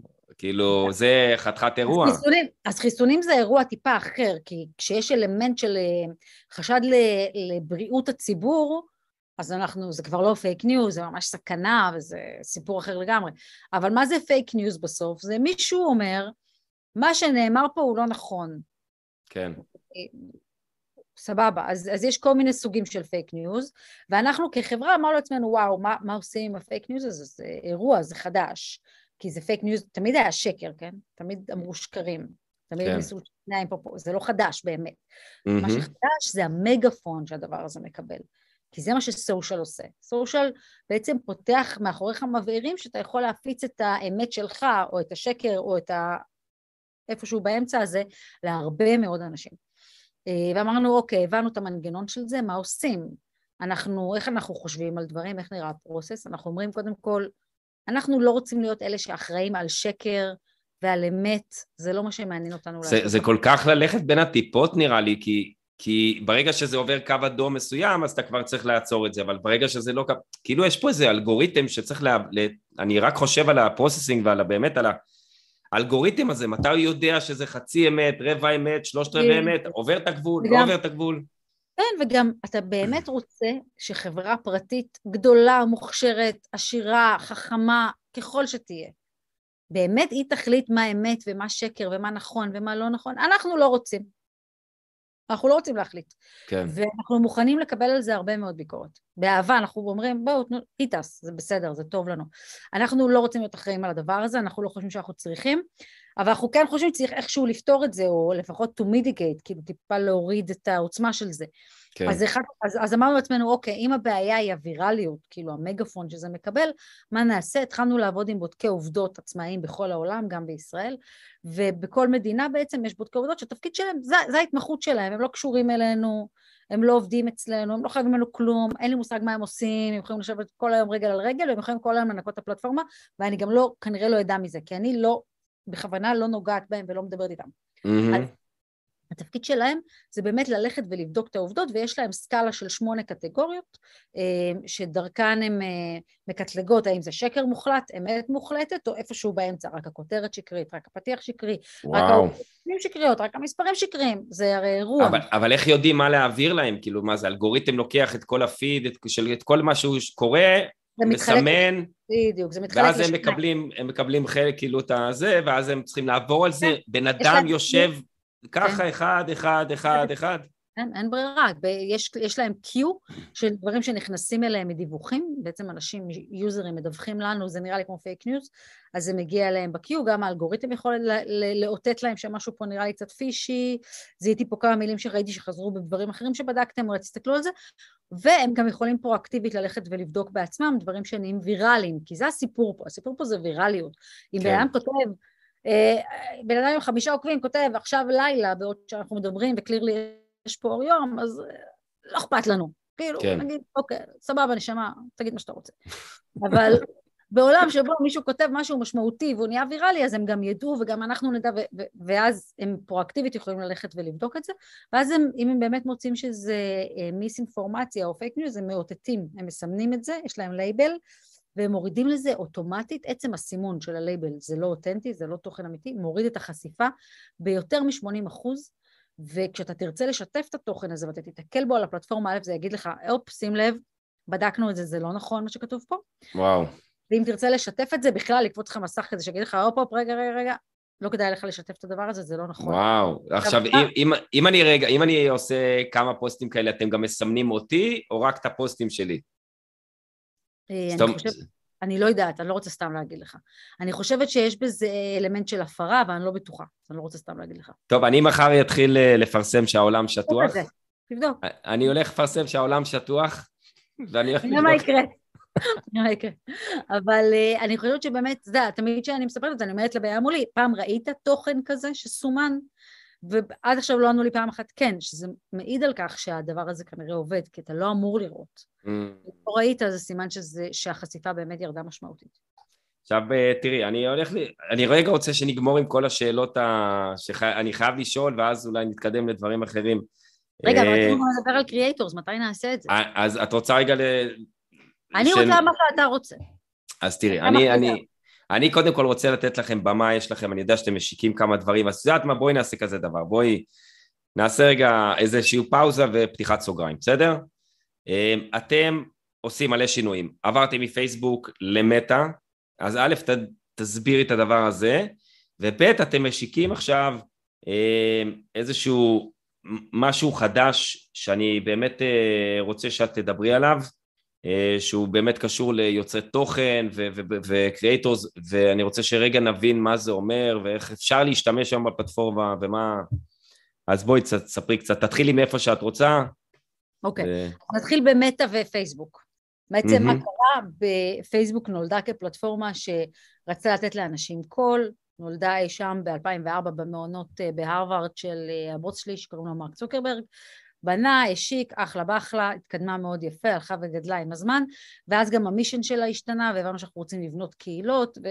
כאילו, כן. זה חתיכת אירוע. אז חיסונים, אז חיסונים זה אירוע טיפה אחר, כי כשיש אלמנט של אה, חשד לבריאות הציבור, אז אנחנו, זה כבר לא fake news, זה ממש סכנה וזה סיפור אחר לגמרי. אבל מה זה fake news בסוף? זה מישהו אומר, מה שנאמר פה הוא לא נכון. כן. סבבה, אז, אז יש כל מיני סוגים של fake news, ואנחנו כחברה אמרנו לעצמנו, וואו, מה, מה עושים עם ה fake news הזה? זה אירוע, זה חדש. כי זה פייק ניוז, תמיד היה שקר, כן? תמיד אמרו שקרים. תמיד כן. ניסו שניים פה, פה, זה לא חדש באמת. Mm-hmm. מה שחדש זה המגפון שהדבר הזה מקבל. כי זה מה שסושיאל עושה. סושיאל בעצם פותח מאחוריך מבעירים שאתה יכול להפיץ את האמת שלך, או את השקר, או את ה... איפשהו באמצע הזה, להרבה מאוד אנשים. אה, ואמרנו, אוקיי, הבנו את המנגנון של זה, מה עושים? אנחנו, איך אנחנו חושבים על דברים, איך נראה הפרוסס? אנחנו אומרים קודם כל, אנחנו לא רוצים להיות אלה שאחראים על שקר ועל אמת, זה לא מה שמעניין אותנו. זה, זה כל כך ללכת בין הטיפות נראה לי, כי, כי ברגע שזה עובר קו אדום מסוים, אז אתה כבר צריך לעצור את זה, אבל ברגע שזה לא. כאילו יש פה איזה אלגוריתם שצריך לה... אני רק חושב על הפרוססינג ועל באמת על האלגוריתם הזה, מתי הוא יודע שזה חצי אמת, רבע אמת, שלושת רבעי אמת, עובר את הגבול, לא עובר את הגבול. כן, וגם אתה באמת רוצה שחברה פרטית גדולה, מוכשרת, עשירה, חכמה, ככל שתהיה, באמת היא תחליט מה אמת ומה שקר ומה נכון ומה לא נכון, אנחנו לא רוצים. אנחנו לא רוצים להחליט. כן. ואנחנו מוכנים לקבל על זה הרבה מאוד ביקורת. באהבה, אנחנו אומרים, בואו, תנו, איטס, זה בסדר, זה טוב לנו. אנחנו לא רוצים להיות אחראים על הדבר הזה, אנחנו לא חושבים שאנחנו צריכים, אבל אנחנו כן חושבים שצריך איכשהו לפתור את זה, או לפחות to mitigate, כאילו טיפה להוריד את העוצמה של זה. כן. אז, אחד, אז, אז אמרנו לעצמנו, אוקיי, אם הבעיה היא הווירליות, כאילו המגפון שזה מקבל, מה נעשה? התחלנו לעבוד עם בודקי עובדות עצמאיים בכל העולם, גם בישראל, ובכל מדינה בעצם יש בודקי עובדות שהתפקיד שלהם, זה, זה ההתמחות שלהם, הם לא קשורים אלינו, הם לא עובדים אצלנו, הם לא חייבים לנו כלום, אין לי מושג מה הם עושים, הם יכולים לשבת כל היום רגל על רגל, והם יכולים כל היום לנקות את הפלטפורמה, ואני גם לא, כנראה לא אדע מזה, כי אני לא, בכוונה לא נוגעת בהם ולא מדברת איתם. Mm-hmm. אז התפקיד שלהם זה באמת ללכת ולבדוק את העובדות ויש להם סקאלה של שמונה קטגוריות אה, שדרכן הן אה, מקטלגות האם זה שקר מוחלט, אמת מוחלטת או איפשהו באמצע, רק הכותרת שקרית, רק הפתיח שקרי, וואו. רק העובדים שקריות, רק המספרים שקריים, זה הרי אירוע. אבל, אבל איך יודעים מה להעביר להם? כאילו מה זה, אלגוריתם לוקח את כל הפיד, את, של, את כל מה שהוא קורה מסמן, בדיוק, זה מתחלק ואז הם מקבלים, הם מקבלים חלק כאילו את הזה, ואז הם צריכים לעבור על זה, כן. בן אדם יושב ככה כן. אחד, אחד, אחד, אחד. אין, אין ברירה, יש, יש להם Q של דברים שנכנסים אליהם מדיווחים, בעצם אנשים, יוזרים מדווחים לנו, זה נראה לי כמו fake news, אז זה מגיע אליהם ב-Q, גם האלגוריתם יכול לאותת להם שמשהו פה נראה לי קצת fishy, זיהיתי פה כמה מילים שראיתי שחזרו בדברים אחרים שבדקתם, אולי תסתכלו על זה, והם גם יכולים פרואקטיבית ללכת ולבדוק בעצמם דברים שנהיים ויראליים, כי זה הסיפור פה, הסיפור פה זה ויראליות. אם כן. בן אדם כותב, אה, בן אדם עם חמישה עוקבים כותב עכשיו לילה בעוד שאנחנו מדברים ו clearly יש פה אור יום, אז אה, לא אכפת לנו. כאילו, כן. נגיד, אוקיי, סבבה, נשמה, תגיד מה שאתה רוצה. אבל בעולם שבו מישהו כותב משהו משמעותי והוא נהיה ויראלי, אז הם גם ידעו וגם אנחנו נדע, ואז הם פרואקטיבית יכולים ללכת ולבדוק את זה, ואז הם, אם הם באמת מוצאים שזה מיס אה, אינפורמציה או fake news, הם מאותתים, הם מסמנים את זה, יש להם לייבל, והם מורידים לזה אוטומטית, עצם הסימון של הלייבל, זה לא אותנטי, זה לא תוכן אמיתי, מוריד את החשיפה ביותר מ-80 אחוז, וכשאתה תרצה לשתף את התוכן הזה ואתה תיתקל בו על הפלטפורמה, א', זה יגיד לך, הופ, שים לב, בדקנו את זה, זה לא נכון מה שכתוב פה. וואו. ואם תרצה לשתף את זה, בכלל לקפוץ לך מסך כזה שיגיד לך, הופ, הופ, רגע, רגע, רגע, לא כדאי לך לשתף את הדבר הזה, זה לא נכון. וואו, עכשיו, אם, אם, אם אני רגע, אם אני עושה כמה פוסטים כאלה, אתם גם מסמנים אותי, או רק את הפוסטים שלי? אה, אני חושבת... אני לא יודעת, אני לא רוצה סתם להגיד לך. אני חושבת שיש בזה אלמנט של הפרה, אבל אני לא בטוחה, אני לא רוצה סתם להגיד לך. טוב, אני מחר אתחיל אה, לפרסם שהעולם שטוח. תבדוק. אני הולך לפרסם שהעולם שטוח, ואני הולך לבדוק. מה יקרה. אבל uh, אני חושבת שבאמת, אתה יודע, תמיד כשאני מספרת את זה, אני אומרת לבעיה מולי, פעם ראית תוכן כזה שסומן? ועד עכשיו לא ענו לי פעם אחת כן, שזה מעיד על כך שהדבר הזה כנראה עובד, כי אתה לא אמור לראות. Mm. לא ראית, זה סימן שזה, שהחשיפה באמת ירדה משמעותית. עכשיו אה, תראי, אני הולך, לי, אני רגע רוצה שנגמור עם כל השאלות ה... שאני חייב לשאול ואז אולי נתקדם לדברים אחרים. רגע, אבל אה, רצינו לדבר על קריאייטורס, מתי נעשה את זה? אז את רוצה רגע ל... אני רוצה מה שאתה רוצה. אז תראי, אני, אני, אני קודם כל רוצה לתת לכם במה יש לכם, אני יודע שאתם משיקים כמה דברים, אז את יודעת מה, בואי נעשה כזה דבר, בואי נעשה רגע איזושהי פאוזה ופתיחת סוגריים, בסדר? אמ, אתם עושים מלא שינויים, עברתם מפייסבוק למטה, אז א', ת, תסבירי את הדבר הזה, וב', אתם משיקים עכשיו אמ, איזשהו משהו חדש שאני באמת אה, רוצה שאת תדברי עליו, שהוא באמת קשור ליוצרי תוכן וקריאייטורס ואני רוצה שרגע נבין מה זה אומר ואיך אפשר להשתמש שם בפלטפורמה ומה... אז בואי תספרי קצת, תתחילי מאיפה שאת רוצה. אוקיי, okay. נתחיל במטא ופייסבוק. בעצם mm-hmm. מה קרה? בפייסבוק נולדה כפלטפורמה שרצתה לתת לאנשים קול, נולדה אי שם ב-2004 במעונות אה, בהרווארד של אה, הבוס שלי שקוראים לו מרק צוקרברג בנה, השיק, אחלה באחלה, התקדמה מאוד יפה, הלכה וגדלה עם הזמן, ואז גם המישן שלה השתנה, והבנו שאנחנו רוצים לבנות קהילות, ו...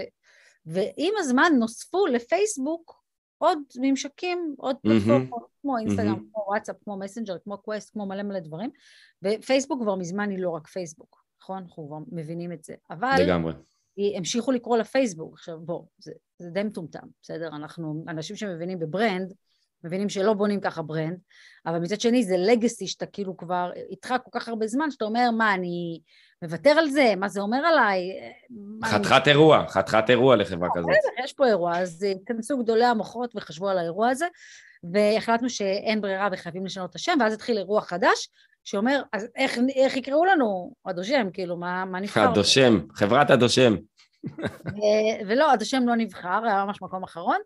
ועם הזמן נוספו לפייסבוק עוד ממשקים, עוד פלטפורמות, mm-hmm. כמו אינסטגרם, mm-hmm. כמו וואטסאפ, כמו מסנג'ר, כמו קווסט, כמו מלא מלא דברים, ופייסבוק כבר מזמן היא לא רק פייסבוק, נכון? אנחנו כבר מבינים את זה. אבל... לגמרי. המשיכו לקרוא לפייסבוק. עכשיו בוא, זה, זה די מטומטם, בסדר? אנחנו אנשים שמבינים ב brand, מבינים שלא בונים ככה brand, אבל מצד שני זה legacy שאתה כאילו כבר איתך כל כך הרבה זמן, שאתה אומר, מה, אני מוותר על זה? מה זה אומר עליי? חתיכת אירוע, חתיכת אירוע לחברה כזאת. יש פה אירוע, אז התכנסו גדולי המוחות וחשבו על האירוע הזה, והחלטנו שאין ברירה וחייבים לשנות את השם, ואז התחיל אירוע חדש, שאומר, אז איך, איך יקראו לנו? הדושם, כאילו, מה, מה נבחר? הדושם, חברת הדושם. ולא, עד השם לא נבחר, היה ממש מקום אחרון,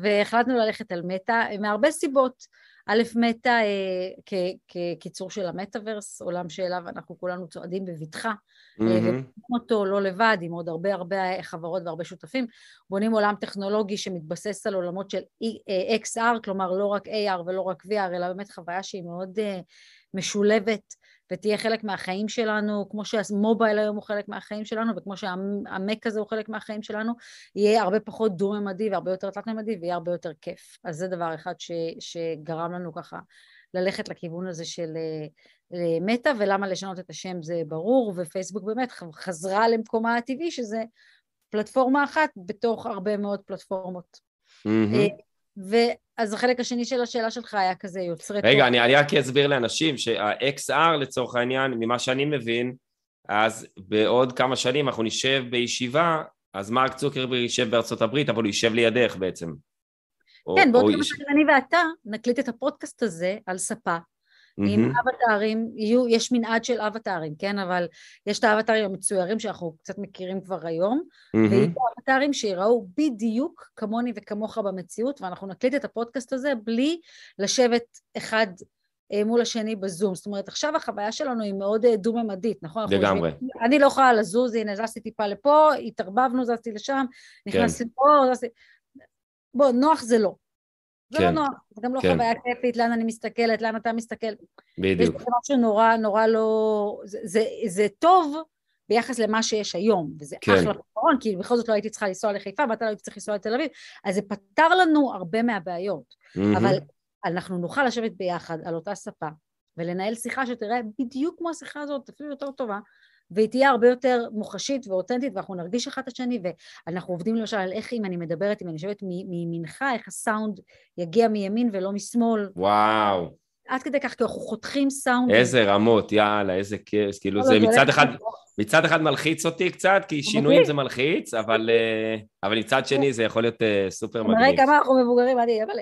והחלטנו ללכת על מטא מהרבה סיבות. א', מטא אה, כקיצור של המטאוורס, עולם שאליו אנחנו כולנו צועדים בבטחה, mm-hmm. ובונים אותו לא לבד, עם עוד הרבה הרבה חברות והרבה שותפים, בונים עולם טכנולוגי שמתבסס על עולמות של אה, XR, כלומר לא רק AR ולא רק VR, אלא באמת חוויה שהיא מאוד משולבת ותהיה חלק מהחיים שלנו, כמו שהמובייל היום הוא חלק מהחיים שלנו, וכמו שהמק הזה הוא חלק מהחיים שלנו, יהיה הרבה פחות דו-ממדי והרבה יותר תלת-ממדי ויהיה הרבה יותר כיף. אז זה דבר אחד ש, שגרם לנו ככה ללכת לכיוון הזה של אה, מטא, ולמה לשנות את השם זה ברור, ופייסבוק באמת חזרה למקומה הטבעי, שזה פלטפורמה אחת בתוך הרבה מאוד פלטפורמות. Mm-hmm. ואז החלק השני של השאלה שלך היה כזה יוצרי... רגע, אני, אני רק אסביר לאנשים שה-XR לצורך העניין, ממה שאני מבין, אז בעוד כמה שנים אנחנו נשב בישיבה, אז מרק צוקרברג יישב בארצות הברית, אבל הוא יישב לידך בעצם. כן, בעוד כמה שנים אני ואתה נקליט את הפודקאסט הזה על ספה, עם אבטארים, יהיו, יש מנעד של אבטארים, כן? אבל יש את האבטארים המצוירים שאנחנו קצת מכירים כבר היום, ויהיו אבטארים שיראו בדיוק כמוני וכמוך במציאות, ואנחנו נקליט את הפודקאסט הזה בלי לשבת אחד אה, מול השני בזום. זאת אומרת, עכשיו החוויה שלנו היא מאוד אה, דו-ממדית, נכון? לגמרי. אני לא יכולה לזוז, הנה, זזתי טיפה לפה, התערבבנו, זזתי לשם, נכנסתי כן. לפה, זזתי... בוא, נוח זה לא. זה לא כן. לא נוח, זה גם לא כן. חוויה כיפית, לאן אני מסתכלת, לאן אתה מסתכל. בדיוק. יש משהו נורא, נורא לא... זה, זה, זה טוב ביחס למה שיש היום, וזה כן. אחלה פתרון, כי בכל זאת לא הייתי צריכה לנסוע לחיפה, ואתה לא הייתי צריך לנסוע לתל אביב, אז זה פתר לנו הרבה מהבעיות. Mm-hmm. אבל אנחנו נוכל לשבת ביחד על אותה ספה, ולנהל שיחה שתראה בדיוק כמו השיחה הזאת, אפילו יותר טובה, והיא תהיה הרבה יותר מוחשית ואותנטית ואנחנו נרגיש אחד את השני ואנחנו עובדים למשל על איך אם אני מדברת, אם אני יושבת מימינך, איך הסאונד יגיע מימין ולא משמאל. וואו. עד כדי כך, כי אנחנו חותכים סאונד. איזה רמות, יאללה, איזה כיף, כאילו לא, זה מצד אחד, מצד אחד מלחיץ אותי קצת, כי שינויים זה מלחיץ, אבל, אה, אבל מצד שני זה יכול להיות אה, סופר מגניב. מראה כמה אנחנו מבוגרים, אני, אבל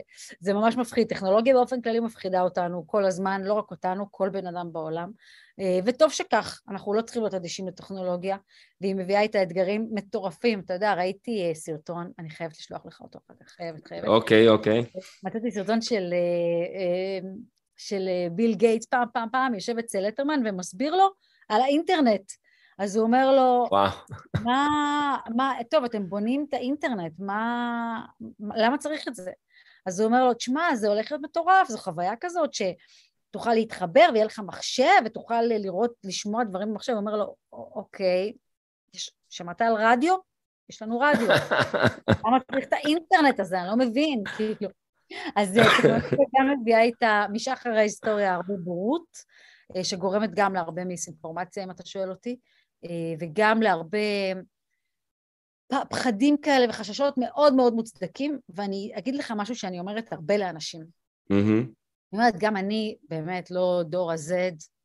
זה ממש מפחיד. טכנולוגיה באופן כללי מפחידה אותנו כל הזמן, לא רק אותנו, כל בן אדם בעולם. אה, וטוב שכך, אנחנו לא צריכים להיות אדישים לטכנולוגיה, והיא מביאה איתה אתגרים מטורפים. אתה יודע, ראיתי סרטון, אני חייבת לשלוח לך אותו אחר כך, חייבת, חייבת. אוקיי, אוקיי. מצאתי סרטון של של אה, ביל גייטס פעם פעם פעם יושב אצל לטרמן ומסביר לו על האינטרנט. אז הוא אומר לו, וואו. מה, מה, טוב, אתם בונים את האינטרנט, מה, למה צריך את זה? אז הוא אומר לו, תשמע, זה הולך להיות מטורף, זו חוויה כזאת שתוכל להתחבר ויהיה לך מחשב ותוכל לראות, לשמוע דברים במחשב. הוא אומר לו, אוקיי, שמעת על רדיו? יש לנו רדיו. למה צריך את האינטרנט הזה? אני לא מבין, כאילו. אז טכנולוגיה אה, גם מביאה איתה משחר ההיסטוריה הרבה בורות, אה, שגורמת גם להרבה מיסאינפורמציה, אם אתה שואל אותי, אה, וגם להרבה פחדים כאלה וחששות מאוד מאוד מוצדקים, ואני אגיד לך משהו שאני אומרת הרבה לאנשים. Mm-hmm. אני אומרת, גם אני באמת לא דור ה-Z,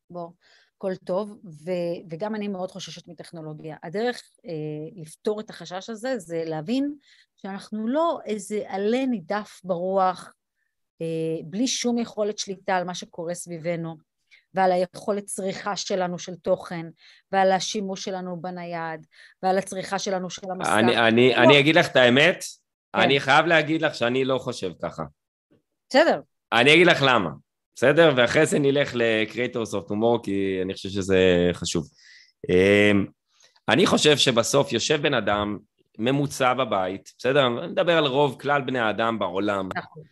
בוא, הכל טוב, ו, וגם אני מאוד חוששת מטכנולוגיה. הדרך אה, לפתור את החשש הזה זה להבין שאנחנו לא איזה עלה נידף ברוח, אה, בלי שום יכולת שליטה על מה שקורה סביבנו, ועל היכולת צריכה שלנו של תוכן, ועל השימוש שלנו בנייד, ועל הצריכה שלנו של המסך. אני, אני, לא. אני אגיד לך את האמת, כן. אני חייב להגיד לך שאני לא חושב ככה. בסדר. אני אגיד לך למה. בסדר? ואחרי זה נלך ל-Creators of Tomorrow, כי אני חושב שזה חשוב. אמ, אני חושב שבסוף יושב בן אדם ממוצע בבית, בסדר? אני מדבר על רוב כלל בני האדם בעולם. נכון.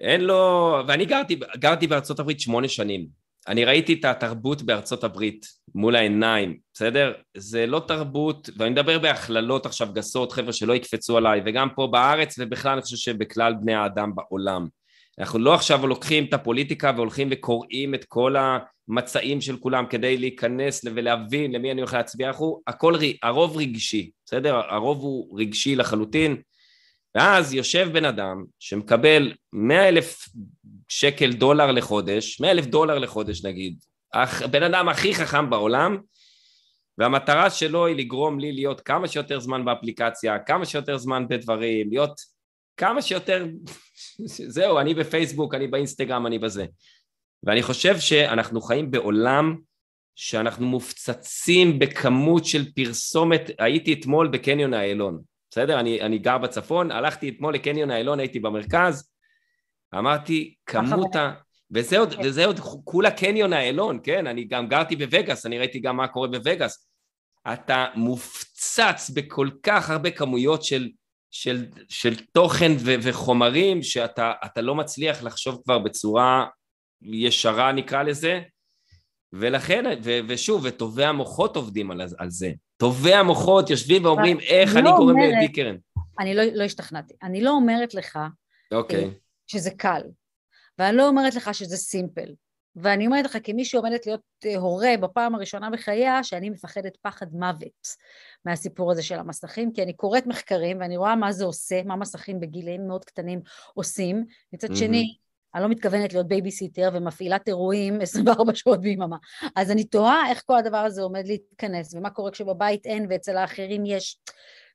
אין לו... ואני גרתי, גרתי בארצות הברית שמונה שנים. אני ראיתי את התרבות בארצות הברית מול העיניים, בסדר? זה לא תרבות, ואני מדבר בהכללות עכשיו גסות, חבר'ה שלא יקפצו עליי, וגם פה בארץ, ובכלל אני חושב שבכלל בני האדם בעולם. אנחנו לא עכשיו לוקחים את הפוליטיקה והולכים וקוראים את כל המצעים של כולם כדי להיכנס ולהבין למי אני הולך להצביע, אנחנו, הכל, הרוב רגשי, בסדר? הרוב הוא רגשי לחלוטין, ואז יושב בן אדם שמקבל מאה אלף שקל דולר לחודש, מאה אלף דולר לחודש נגיד, בן אדם הכי חכם בעולם, והמטרה שלו היא לגרום לי להיות כמה שיותר זמן באפליקציה, כמה שיותר זמן בדברים, להיות כמה שיותר, זהו, אני בפייסבוק, אני באינסטגרם, אני בזה. ואני חושב שאנחנו חיים בעולם שאנחנו מופצצים בכמות של פרסומת, הייתי אתמול בקניון איילון, בסדר? אני, אני גר בצפון, הלכתי אתמול לקניון איילון, הייתי במרכז, אמרתי, כמות ה... וזה עוד, כן. וזה עוד כולה קניון איילון, כן? אני גם גרתי בווגאס, אני ראיתי גם מה קורה בווגאס. אתה מופצץ בכל כך הרבה כמויות של של, של תוכן ו, וחומרים שאתה לא מצליח לחשוב כבר בצורה ישרה נקרא לזה ולכן, ו, ושוב, וטובי המוחות עובדים על, על זה. טובי המוחות יושבים ואומרים איך אני לא גורם לעדי קרן. אני לא, לא השתכנעתי. אני לא אומרת לך okay. אוקיי. אה, שזה קל, ואני לא אומרת לך שזה סימפל. ואני אומרת לך, כמי שעומדת להיות אה, הורה בפעם הראשונה בחייה, שאני מפחדת פחד מוות מהסיפור הזה של המסכים, כי אני קוראת מחקרים ואני רואה מה זה עושה, מה מסכים בגילאים מאוד קטנים עושים. מצד mm-hmm. שני, אני לא מתכוונת להיות בייביסיטר ומפעילת אירועים 24 שעות ביממה. אז אני תוהה איך כל הדבר הזה עומד להתכנס, ומה קורה כשבבית אין ואצל האחרים יש.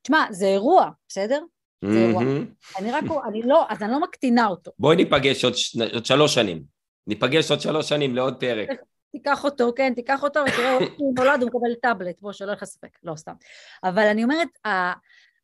תשמע, זה אירוע, בסדר? זה אירוע. אני רק, אני לא, אז אני לא מקטינה אותו. בואי ניפגש עוד, עוד שלוש שנים. ניפגש עוד שלוש שנים לעוד פרק. תיקח אותו, כן, תיקח אותו, ותראה, הוא נולד, הוא מקבל טאבלט, בוא, שלא יהיה לך ספק, לא סתם. אבל אני אומרת,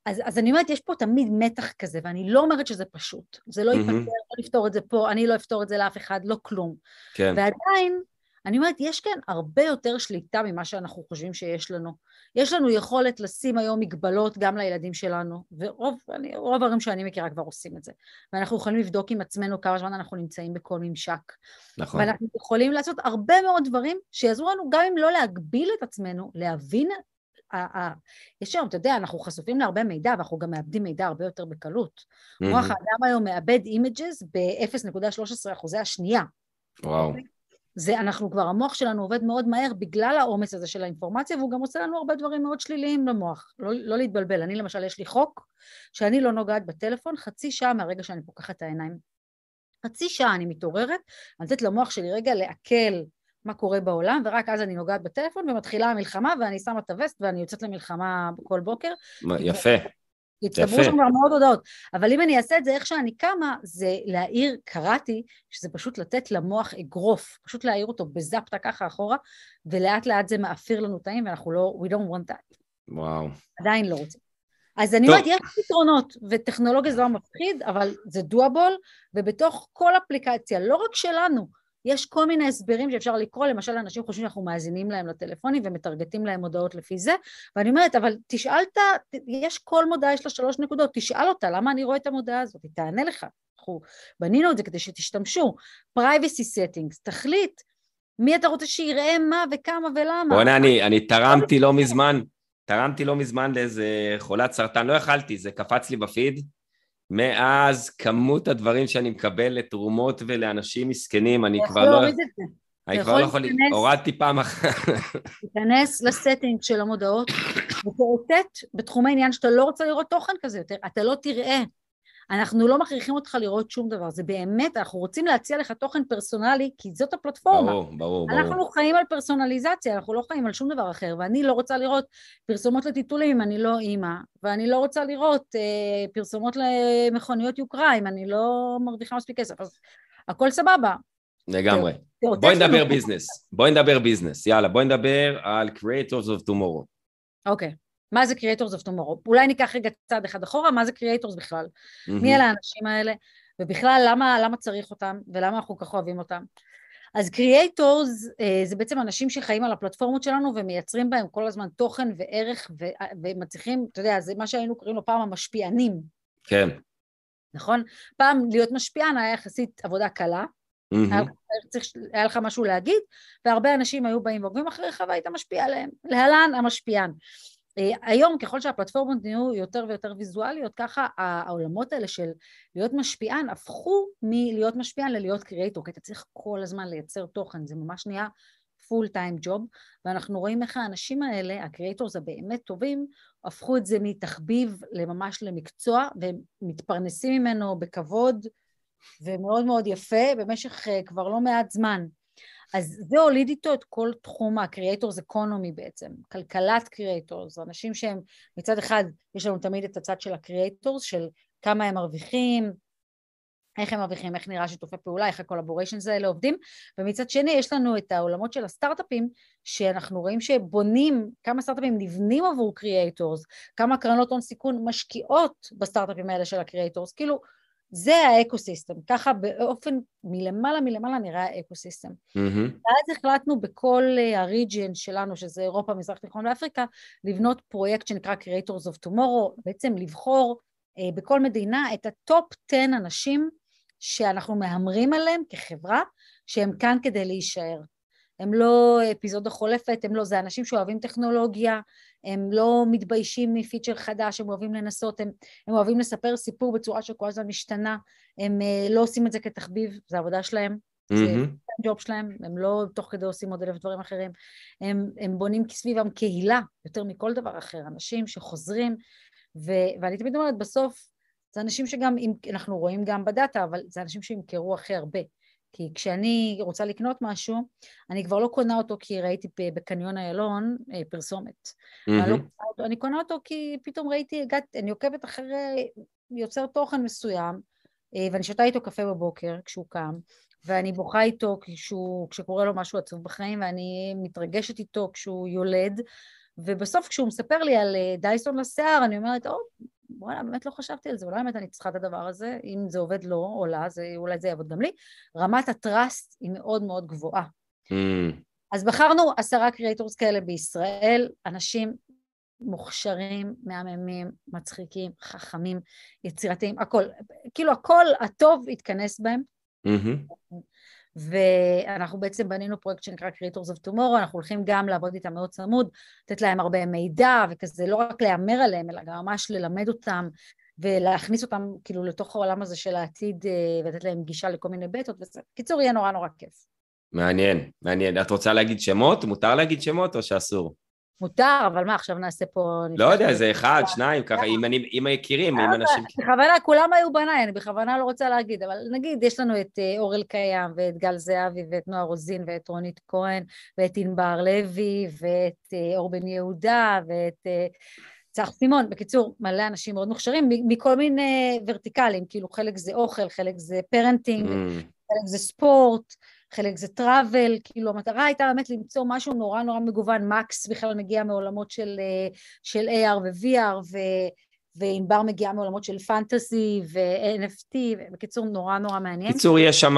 אז, אז אני אומרת, יש פה תמיד מתח כזה, ואני לא אומרת שזה פשוט. זה לא ייפתר, לא לפתור את זה פה, אני לא אפתור את זה לאף אחד, לא כלום. כן. ועדיין, אני אומרת, יש כאן הרבה יותר שליטה ממה שאנחנו חושבים שיש לנו. יש לנו יכולת לשים היום מגבלות גם לילדים שלנו, ורוב אני, ההורים שאני מכירה כבר עושים את זה. ואנחנו יכולים לבדוק עם עצמנו כמה זמן אנחנו נמצאים בכל ממשק. נכון. ואנחנו יכולים לעשות הרבה מאוד דברים שיעזרו לנו גם אם לא להגביל את עצמנו, להבין יש היום, אתה יודע, אנחנו חשופים להרבה מידע, ואנחנו גם מאבדים מידע הרבה יותר בקלות. מוח האדם היום מאבד images ב-0.13 אחוזי השנייה. וואו. אוקיי? זה, אנחנו כבר, המוח שלנו עובד מאוד מהר בגלל העומס הזה של האינפורמציה, והוא גם עושה לנו הרבה דברים מאוד שליליים למוח. לא, לא להתבלבל. אני למשל, יש לי חוק שאני לא נוגעת בטלפון חצי שעה מהרגע שאני פוקחת את העיניים. חצי שעה אני מתעוררת, אני נותנת למוח שלי רגע לעכל מה קורה בעולם, ורק אז אני נוגעת בטלפון ומתחילה המלחמה ואני שמה את הווסט ואני יוצאת למלחמה כל בוקר. יפה. יצטברו שם כבר מאוד הודעות. אבל אם אני אעשה את זה איך שאני קמה, זה להעיר, קראתי, שזה פשוט לתת למוח אגרוף, פשוט להעיר אותו בזפטה ככה אחורה, ולאט לאט זה מאפיר לנו תאים ואנחנו לא, we don't want that. וואו. עדיין לא רוצים. אז אני אומרת, יש פתרונות, וטכנולוגיה זה לא מפחיד, אבל זה דואבול, ובתוך כל אפליקציה, לא רק שלנו, יש כל מיני הסברים שאפשר לקרוא, למשל אנשים חושבים שאנחנו מאזינים להם לטלפונים ומטרגטים להם הודעות לפי זה, ואני אומרת, אבל תשאל את ה... יש כל מודעה, יש לה שלוש נקודות, תשאל אותה, למה אני רואה את המודעה הזאת? היא תענה לך. אנחנו בנינו את זה כדי שתשתמשו. privacy settings, תחליט מי אתה רוצה שיראה מה וכמה ולמה. בוא'נה, אני, אני תרמתי לא מזמן, תרמתי לא מזמן לאיזה חולת סרטן, לא יכלתי, זה קפץ לי בפיד. מאז כמות הדברים שאני מקבל לתרומות ולאנשים מסכנים, אני כבר לא... אני כבר לא יכול... הורדתי פעם אחת. תיכנס לסטינג של המודעות ותאותת בתחומי עניין שאתה לא רוצה לראות תוכן כזה יותר, אתה לא תראה. אנחנו לא מכריחים אותך לראות שום דבר, זה באמת, אנחנו רוצים להציע לך תוכן פרסונלי, כי זאת הפלטפורמה. ברור, ברור, ברור. אנחנו חיים על פרסונליזציה, אנחנו לא חיים על שום דבר אחר, ואני לא רוצה לראות פרסומות לטיטולים אם אני לא אימא, ואני לא רוצה לראות אה, פרסומות למכוניות יוקרה אם אני לא מרוויחה מספיק כסף, אז הכל סבבה. לגמרי. בואי נדבר ביזנס, בואי נדבר ביזנס, יאללה, בואי נדבר על Creators of Tomorrow. אוקיי. Okay. מה זה Creators of Tomorrow? אולי ניקח רגע צעד אחד אחורה, מה זה Creators בכלל? Mm-hmm. מי אלה האנשים האלה? ובכלל, למה, למה צריך אותם? ולמה אנחנו כל כך אוהבים אותם? אז Creators אה, זה בעצם אנשים שחיים על הפלטפורמות שלנו ומייצרים בהם כל הזמן תוכן וערך ו, ומצליחים, אתה יודע, זה מה שהיינו קוראים לו פעם המשפיענים. כן. נכון? פעם להיות משפיען היה יחסית עבודה קלה, Mm-hmm. היה, צריך, היה לך משהו להגיד, והרבה אנשים היו באים ועוקבים אחריך והיית משפיע עליהם. להלן המשפיען. אה, היום ככל שהפלטפורמות נהיו יותר ויותר ויזואליות ככה העולמות האלה של להיות משפיען הפכו מלהיות משפיען ללהיות קריאייטור כי אתה צריך כל הזמן לייצר תוכן זה ממש נהיה full time job ואנחנו רואים איך האנשים האלה ה creators הבאמת טובים הפכו את זה מתחביב לממש למקצוע והם מתפרנסים ממנו בכבוד ומאוד מאוד יפה במשך אה, כבר לא מעט זמן אז זה הוליד איתו את כל תחום ה-Creators Economy בעצם, כלכלת Creators, אנשים שהם מצד אחד יש לנו תמיד את הצד של ה-Creators, של כמה הם מרוויחים, איך הם מרוויחים, איך נראה שיתופי פעולה, איך ה collaborations האלה עובדים, ומצד שני יש לנו את העולמות של הסטארט-אפים, שאנחנו רואים שבונים, כמה סטארט-אפים נבנים עבור creators, כמה קרנות הון סיכון משקיעות בסטארט-אפים האלה של ה creators, כאילו זה ה ecosystem, ככה באופן מלמעלה מלמעלה נראה ה ecosystem. Mm-hmm. ואז החלטנו בכל ה region שלנו, שזה אירופה, מזרח תיכון ואפריקה, לבנות פרויקט שנקרא Creators of Tomorrow, בעצם לבחור אה, בכל מדינה את ה top 10 אנשים שאנחנו מהמרים עליהם כחברה, שהם כאן כדי להישאר. הם לא אפיזודה חולפת, הם לא, זה אנשים שאוהבים טכנולוגיה, הם לא מתביישים מפיצ'ר חדש, הם אוהבים לנסות, הם, הם אוהבים לספר סיפור בצורה שכל הזמן משתנה, הם uh, לא עושים את זה כתחביב, זה עבודה שלהם, mm-hmm. זה הג'וב שלהם, הם לא תוך כדי עושים עוד אלף דברים אחרים, הם, הם בונים סביבם קהילה יותר מכל דבר אחר, אנשים שחוזרים, ו, ואני תמיד אומרת, בסוף זה אנשים שגם, אנחנו רואים גם בדאטה, אבל זה אנשים שימכרו הכי הרבה. כי כשאני רוצה לקנות משהו, אני כבר לא קונה אותו כי ראיתי בקניון איילון אה, פרסומת. Mm-hmm. אני, לא קונה אותו, אני קונה אותו כי פתאום ראיתי, הגעת, אני עוקבת אחרי יוצר תוכן מסוים, אה, ואני שותה איתו קפה בבוקר כשהוא קם, ואני בוכה איתו כשהוא, כשקורה לו משהו עצוב בחיים, ואני מתרגשת איתו כשהוא יולד, ובסוף כשהוא מספר לי על אה, דייסון לשיער, אני אומרת, או, וואלה, באמת לא חשבתי על זה, אולי באמת אני צריכה את הדבר הזה, אם זה עובד לו או לה, זה, אולי זה יעבוד גם לי. רמת הטראסט היא מאוד מאוד גבוהה. Mm. אז בחרנו עשרה קריאטורס כאלה בישראל, אנשים מוכשרים, מהממים, מצחיקים, חכמים, יצירתיים, הכל, כאילו הכל הטוב התכנס בהם. Mm-hmm. ואנחנו בעצם בנינו פרויקט שנקרא Creators of Tomorrow, אנחנו הולכים גם לעבוד איתם מאוד צמוד, לתת להם הרבה מידע וכזה, לא רק להמר עליהם, אלא גם ממש ללמד אותם ולהכניס אותם כאילו לתוך העולם הזה של העתיד אה, ולתת להם גישה לכל מיני בטות, בקיצור יהיה נורא נורא כיף. מעניין, מעניין. את רוצה להגיד שמות? מותר להגיד שמות או שאסור? מותר, אבל מה, עכשיו נעשה פה... לא יודע, זה אחד, שניים, ככה, אם אני, אם מכירים, אם אנשים... בכוונה, כולם היו בניי, אני בכוונה לא רוצה להגיד, אבל נגיד, יש לנו את אה, אורל קיים, ואת גל זהבי, ואת נועה רוזין, ואת רונית כהן, ואת ענבר לוי, ואת אה, אור בן יהודה, ואת אה, צח סימון. בקיצור, מלא אנשים מאוד מוכשרים, מכל מיני verticalים, כאילו חלק זה אוכל, חלק זה parenting, mm. חלק זה ספורט. חלק זה travel, כאילו המטרה הייתה באמת למצוא משהו נורא נורא מגוון, מקס בכלל מגיע מעולמות של, אה, של AR ו-VR ו... וענבר מגיעה מעולמות של fantasy ו-NFT, בקיצור נורא נורא מעניין. בקיצור יש שם,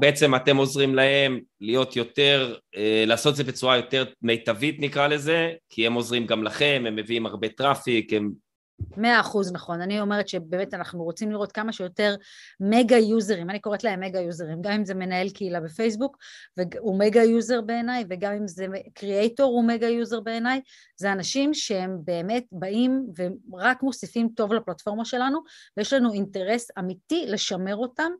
בעצם אתם עוזרים להם להיות יותר, אה, לעשות את זה בצורה יותר מיטבית נקרא לזה, כי הם עוזרים גם לכם, הם מביאים הרבה traffic, הם מאה אחוז נכון, אני אומרת שבאמת אנחנו רוצים לראות כמה שיותר mega userים, אני קוראת להם mega userים, גם אם זה מנהל קהילה בפייסבוק הוא mega user בעיניי, וגם אם זה creator הוא mega user בעיניי, זה אנשים שהם באמת באים ורק מוסיפים טוב לפלטפורמה שלנו, ויש לנו אינטרס אמיתי לשמר אותם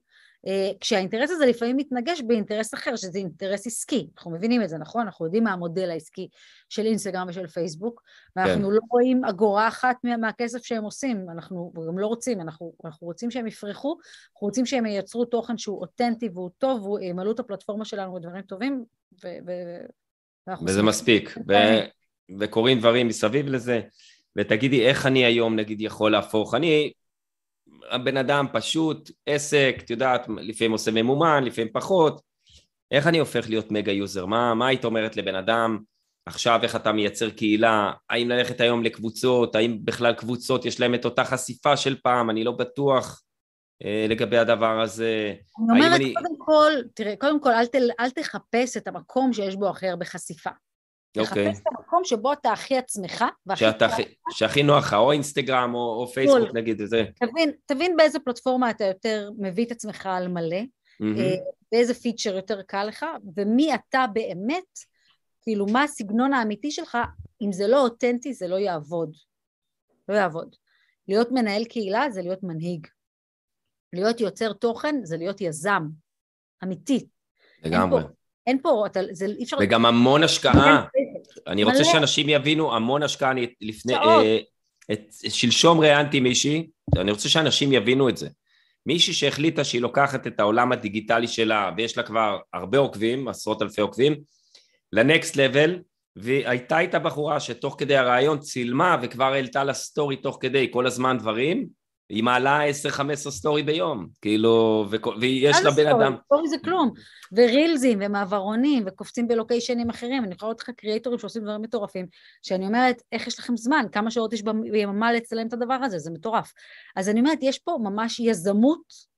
כשהאינטרס הזה לפעמים מתנגש באינטרס אחר, שזה אינטרס עסקי. אנחנו מבינים את זה, נכון? אנחנו יודעים מה המודל העסקי של אינסטגרם ושל פייסבוק, ואנחנו כן. לא רואים אגורה אחת מה, מהכסף שהם עושים, אנחנו גם לא רוצים, אנחנו, אנחנו רוצים שהם יפרחו, אנחנו רוצים שהם ייצרו תוכן שהוא אותנטי והוא טוב, והוא ימלאו את הפלטפורמה שלנו בדברים טובים, ו... ו וזה מספיק, ו... וקורים דברים מסביב לזה, ותגידי איך אני היום נגיד יכול להפוך, אני הבן אדם פשוט, עסק, את יודעת, לפעמים עושה ממומן, לפעמים פחות, איך אני הופך להיות mega user? מה, מה היית אומרת לבן אדם עכשיו, איך אתה מייצר קהילה? האם ללכת היום לקבוצות? האם בכלל קבוצות יש להם את אותה חשיפה של פעם? אני לא בטוח אה, לגבי הדבר הזה. אני אומרת, אני... קודם כל, תראה, קודם כל, אל, ת, אל תחפש את המקום שיש בו הכי הרבה חשיפה. אוקיי. לחפש את המקום שבו אתה הכי עצמך, והכי... שהכי נוח לך, או אינסטגרם או, או פייסבוק כל. נגיד, וזה. תבין, תבין באיזה פלטפורמה אתה יותר מביא את עצמך על מלא, mm-hmm. באיזה פיצ'ר יותר קל לך, ומי אתה באמת, כאילו מה הסגנון האמיתי שלך, אם זה לא אותנטי זה לא יעבוד. לא יעבוד. להיות מנהל קהילה זה להיות מנהיג. להיות יוצר תוכן זה להיות יזם, אמיתי. לגמרי. אין פה, אין פה, אתה, זה אי אפשר... וגם המון השקעה. אני רוצה שאנשים יבינו המון השקעה. אני לפני... אה, את, שלשום ראיינתי מישהי, אני רוצה שאנשים יבינו את זה. מישהי שהחליטה שהיא לוקחת את העולם הדיגיטלי שלה, ויש לה כבר הרבה עוקבים, עשרות אלפי עוקבים, לנקסט לבל, והייתה איתה בחורה שתוך כדי הרעיון צילמה וכבר העלתה לה סטורי תוך כדי כל הזמן דברים, היא מעלה 10-15 סטורי ביום, כאילו, ויש לה בן אדם... סטורי זה כלום, ו reelsים ומעברונים וקופצים ב locationים אחרים, אני יכולה לראות לך creatorים שעושים דברים מטורפים, שאני אומרת, איך יש לכם זמן, כמה שעות יש ביממה לצלם את הדבר הזה, זה מטורף. אז אני אומרת, יש פה ממש יזמות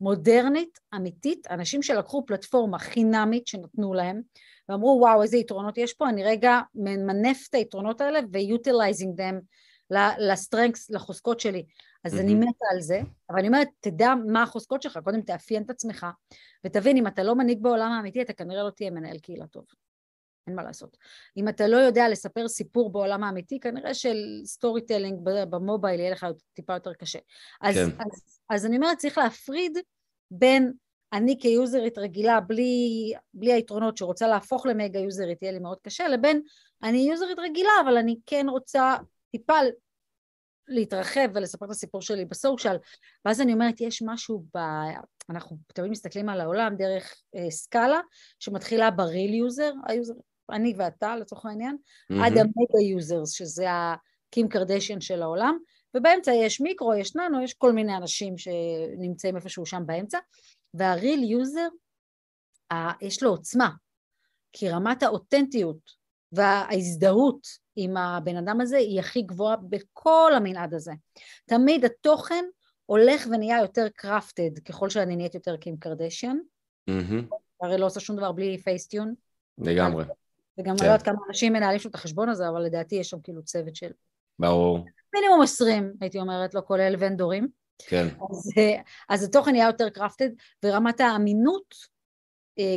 מודרנית, אמיתית, אנשים שלקחו פלטפורמה חינמית שנתנו להם, ואמרו, וואו, איזה יתרונות יש פה, אני רגע ממנף את היתרונות האלה ו-utilizing them ל strengths, לחוזקות שלי. אז mm-hmm. אני מתה על זה, אבל אני אומרת, תדע מה החוזקות שלך, קודם תאפיין את עצמך, ותבין, אם אתה לא מנהיג בעולם האמיתי, אתה כנראה לא תהיה מנהל קהילה טוב. אין מה לעשות. אם אתה לא יודע לספר סיפור בעולם האמיתי, כנראה של storytelling ב mobile יהיה לך טיפה יותר קשה. אז, כן. אז, אז אני אומרת, צריך להפריד בין אני כ userית רגילה, בלי, בלי היתרונות שרוצה להפוך ל mega userית, יהיה לי מאוד קשה, לבין אני userית רגילה, אבל אני כן רוצה טיפה להתרחב ולספר את הסיפור שלי ב social, ואז אני אומרת, יש משהו ב... אנחנו תמיד מסתכלים על העולם דרך אה, סקאלה שמתחילה ב real user, ה user, אני ואתה לצורך העניין, mm-hmm. עד ה mega users, שזה הקים קרדשיאן של העולם, ובאמצע יש מיקרו, יש ננו, יש כל מיני אנשים שנמצאים איפשהו שם באמצע, וה real user, יש לו עוצמה, כי רמת האותנטיות וההזדהות עם הבן אדם הזה היא הכי גבוהה בכל המנעד הזה. תמיד התוכן הולך ונהיה יותר קרפטד ככל שאני נהיית יותר קים קרדשיאן. Mm-hmm. הרי לא עושה שום דבר בלי פייסטיון. לגמרי. וגם כן. לא יודעת כמה אנשים מנהלים שם את החשבון הזה, אבל לדעתי יש שם כאילו צוות של... ברור. מינימום עשרים, הייתי אומרת, לא כולל ונדורים. כן. אז, אז התוכן נהיה יותר crafted, ורמת האמינות אה,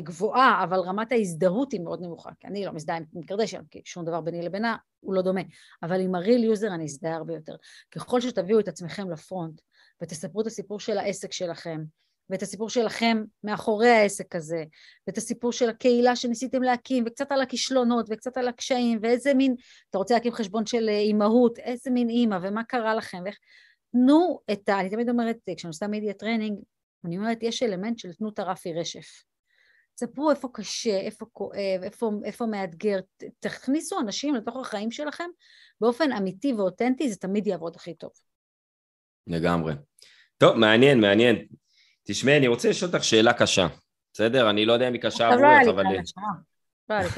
גבוהה, אבל רמת ההזדהות היא מאוד נמוכה, כי אני לא מזדהה עם קרדשיאן, כי שום דבר ביני לבינה הוא לא דומה, אבל עם ה real user אני אזדהה הרבה יותר. ככל שתביאו את עצמכם ל front ותספרו את הסיפור של העסק שלכם, ואת הסיפור שלכם מאחורי העסק הזה, ואת הסיפור של הקהילה שניסיתם להקים, וקצת על הכישלונות, וקצת על הקשיים, ואיזה מין, אתה רוצה להקים חשבון של אה, אימהות, איזה מין אימא, ומה קרה לכם, ואיך... תנו את ה... אני תמיד אומרת, כשאני עושה media training, אני אומרת, יש אלמנט של תנו את הרפי רשף. ספרו איפה קשה, איפה כואב, איפה, איפה מאתגר, תכניסו אנשים לתוך החיים שלכם באופן אמיתי ואותנטי, זה תמיד יעבוד הכי טוב. לגמרי. טוב, מעניין, מעניין. תשמעי, אני רוצה לשאול אותך שאלה קשה, בסדר? אני לא יודע אם היא קשה עבורך, אבל... לא היה לי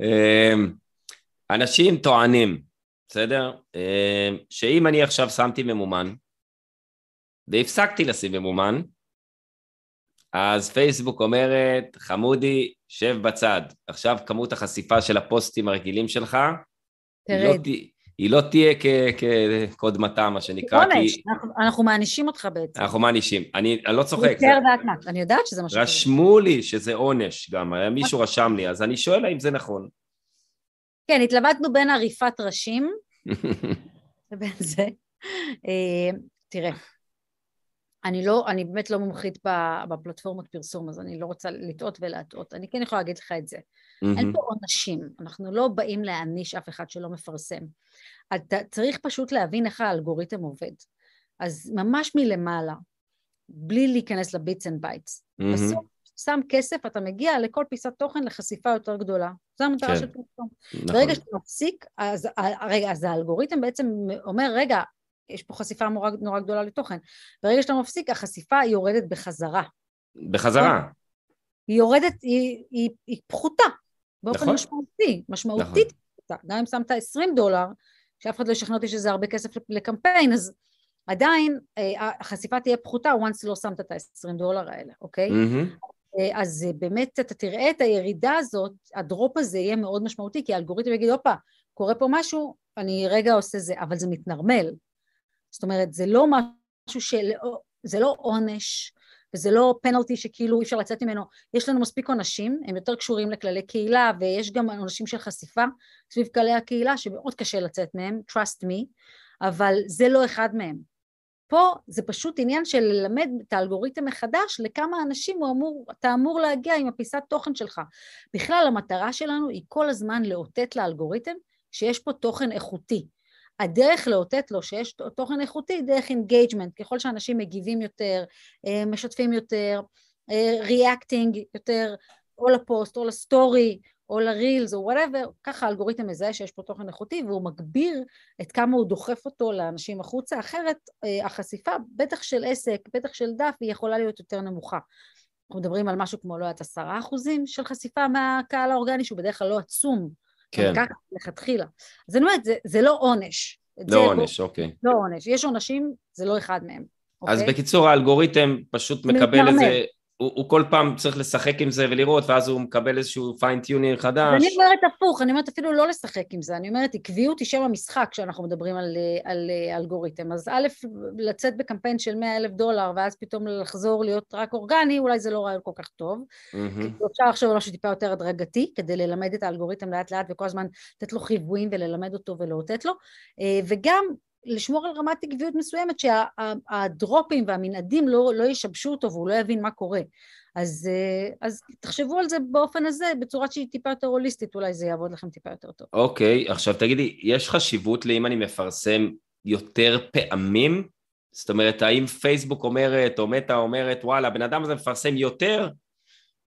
אמ, אנשים טוענים, בסדר? אמ, שאם אני עכשיו שמתי ממומן, והפסקתי לשים ממומן, אז פייסבוק אומרת, חמודי, שב בצד. עכשיו כמות החשיפה של הפוסטים הרגילים שלך, תרד. היא לא, היא לא תהיה כקודמתה, מה שנקרא. עונש, כי... אנחנו, אנחנו מענישים אותך בעצם. אנחנו מענישים, אני, אני לא צוחק. יותר זה... אני יודעת שזה מה שקורה. רשמו לי שזה עונש גם, מישהו רשם לי, אז אני שואל האם זה נכון. כן, התלבטנו בין עריפת ראשים לבין זה. אה, תראה, אני לא, אני באמת לא מומחית בפלטפורמות פרסום, אז אני לא רוצה לטעות ולהטעות. אני כן יכולה להגיד לך את זה. Mm-hmm. אין פה עונשים, אנחנו לא באים להעניש אף אחד שלא מפרסם. אתה צריך פשוט להבין איך האלגוריתם עובד. אז ממש מלמעלה, בלי להיכנס ל bits and bytes. בסוף, שם כסף, אתה מגיע לכל פיסת תוכן לחשיפה יותר גדולה. זו המטרה כן. של פרסום. נכון. ברגע שאתה מפסיק, אז, רגע, אז האלגוריתם בעצם אומר, רגע, יש פה חשיפה נורא, נורא גדולה לתוכן. ברגע שאתה מפסיק, החשיפה יורדת בחזרה. בחזרה. היא יורדת, היא, היא, היא פחותה, באופן נכון. משמעותי, משמעותית נכון. פחותה. גם אם שמת 20 דולר, שאף אחד לא ישכנע אותי שזה הרבה כסף לקמפיין, אז עדיין אה, החשיפה תהיה פחותה once לא שמת את ה-20 דולר האלה, אוקיי? Mm-hmm. אז באמת אתה תראה את הירידה הזאת, הדרופ הזה יהיה מאוד משמעותי, כי האלגוריתם יגיד, הופה, קורה פה משהו, אני רגע עושה זה, אבל זה מתנרמל. זאת אומרת, זה לא משהו של... זה לא עונש, וזה לא פנלטי שכאילו אי אפשר לצאת ממנו. יש לנו מספיק עונשים, הם יותר קשורים לכללי קהילה, ויש גם עונשים של חשיפה סביב כללי הקהילה, שמאוד קשה לצאת מהם, trust me, אבל זה לא אחד מהם. פה זה פשוט עניין של ללמד את האלגוריתם מחדש לכמה אנשים הוא אמור, אתה אמור להגיע עם הפיסת תוכן שלך. בכלל המטרה שלנו היא כל הזמן לאותת לאלגוריתם שיש פה תוכן איכותי. הדרך לאותת לו שיש תוכן איכותי דרך engagement, ככל שאנשים מגיבים יותר, אה, משתפים יותר, reacting אה, יותר, או לפוסט או לסטורי או לרילס או whatever, ככה האלגוריתם מזהה שיש פה תוכן איכותי והוא מגביר את כמה הוא דוחף אותו לאנשים החוצה, אחרת אה, החשיפה, בטח של עסק, בטח של דף, היא יכולה להיות יותר נמוכה. אנחנו מדברים על משהו כמו לא יודעת עשרה אחוזים של חשיפה מהקהל האורגני שהוא בדרך כלל לא עצום כן. ככה לכתחילה. אז אני אומרת, זה, זה לא עונש. לא עונש, לא, אוקיי. לא עונש. יש עונשים, זה לא אחד מהם. אז אוקיי? בקיצור, האלגוריתם פשוט מקבל איזה... הוא, הוא כל פעם צריך לשחק עם זה ולראות, ואז הוא מקבל איזשהו fine tuning חדש. אני אומרת הפוך, אני אומרת אפילו לא לשחק עם זה, אני אומרת עקביות היא שם המשחק כשאנחנו מדברים על, על, על אלגוריתם. אז א', לצאת בקמפיין של 100 אלף דולר, ואז פתאום לחזור להיות רק אורגני, אולי זה לא רעיון כל כך טוב. Mm-hmm. אפשר לחשוב על משהו טיפה יותר הדרגתי, כדי ללמד את האלגוריתם לאט לאט, וכל הזמן לתת לו חיוויים וללמד אותו ולאותת לו. אה, וגם לשמור על רמת עקביות מסוימת שהדרופים והמנעדים לא, לא ישבשו אותו והוא לא יבין מה קורה. אז, אה, אז תחשבו על זה באופן הזה, בצורה שהיא טיפה יותר הוליסטית, אולי זה יעבוד לכם טיפה יותר טוב. אוקיי, okay, עכשיו תגידי, יש חשיבות לאם אני מפרסם יותר פעמים? זאת אומרת, האם פייסבוק אומרת, או מטא אומרת, וואלה, הבן אדם הזה מפרסם יותר,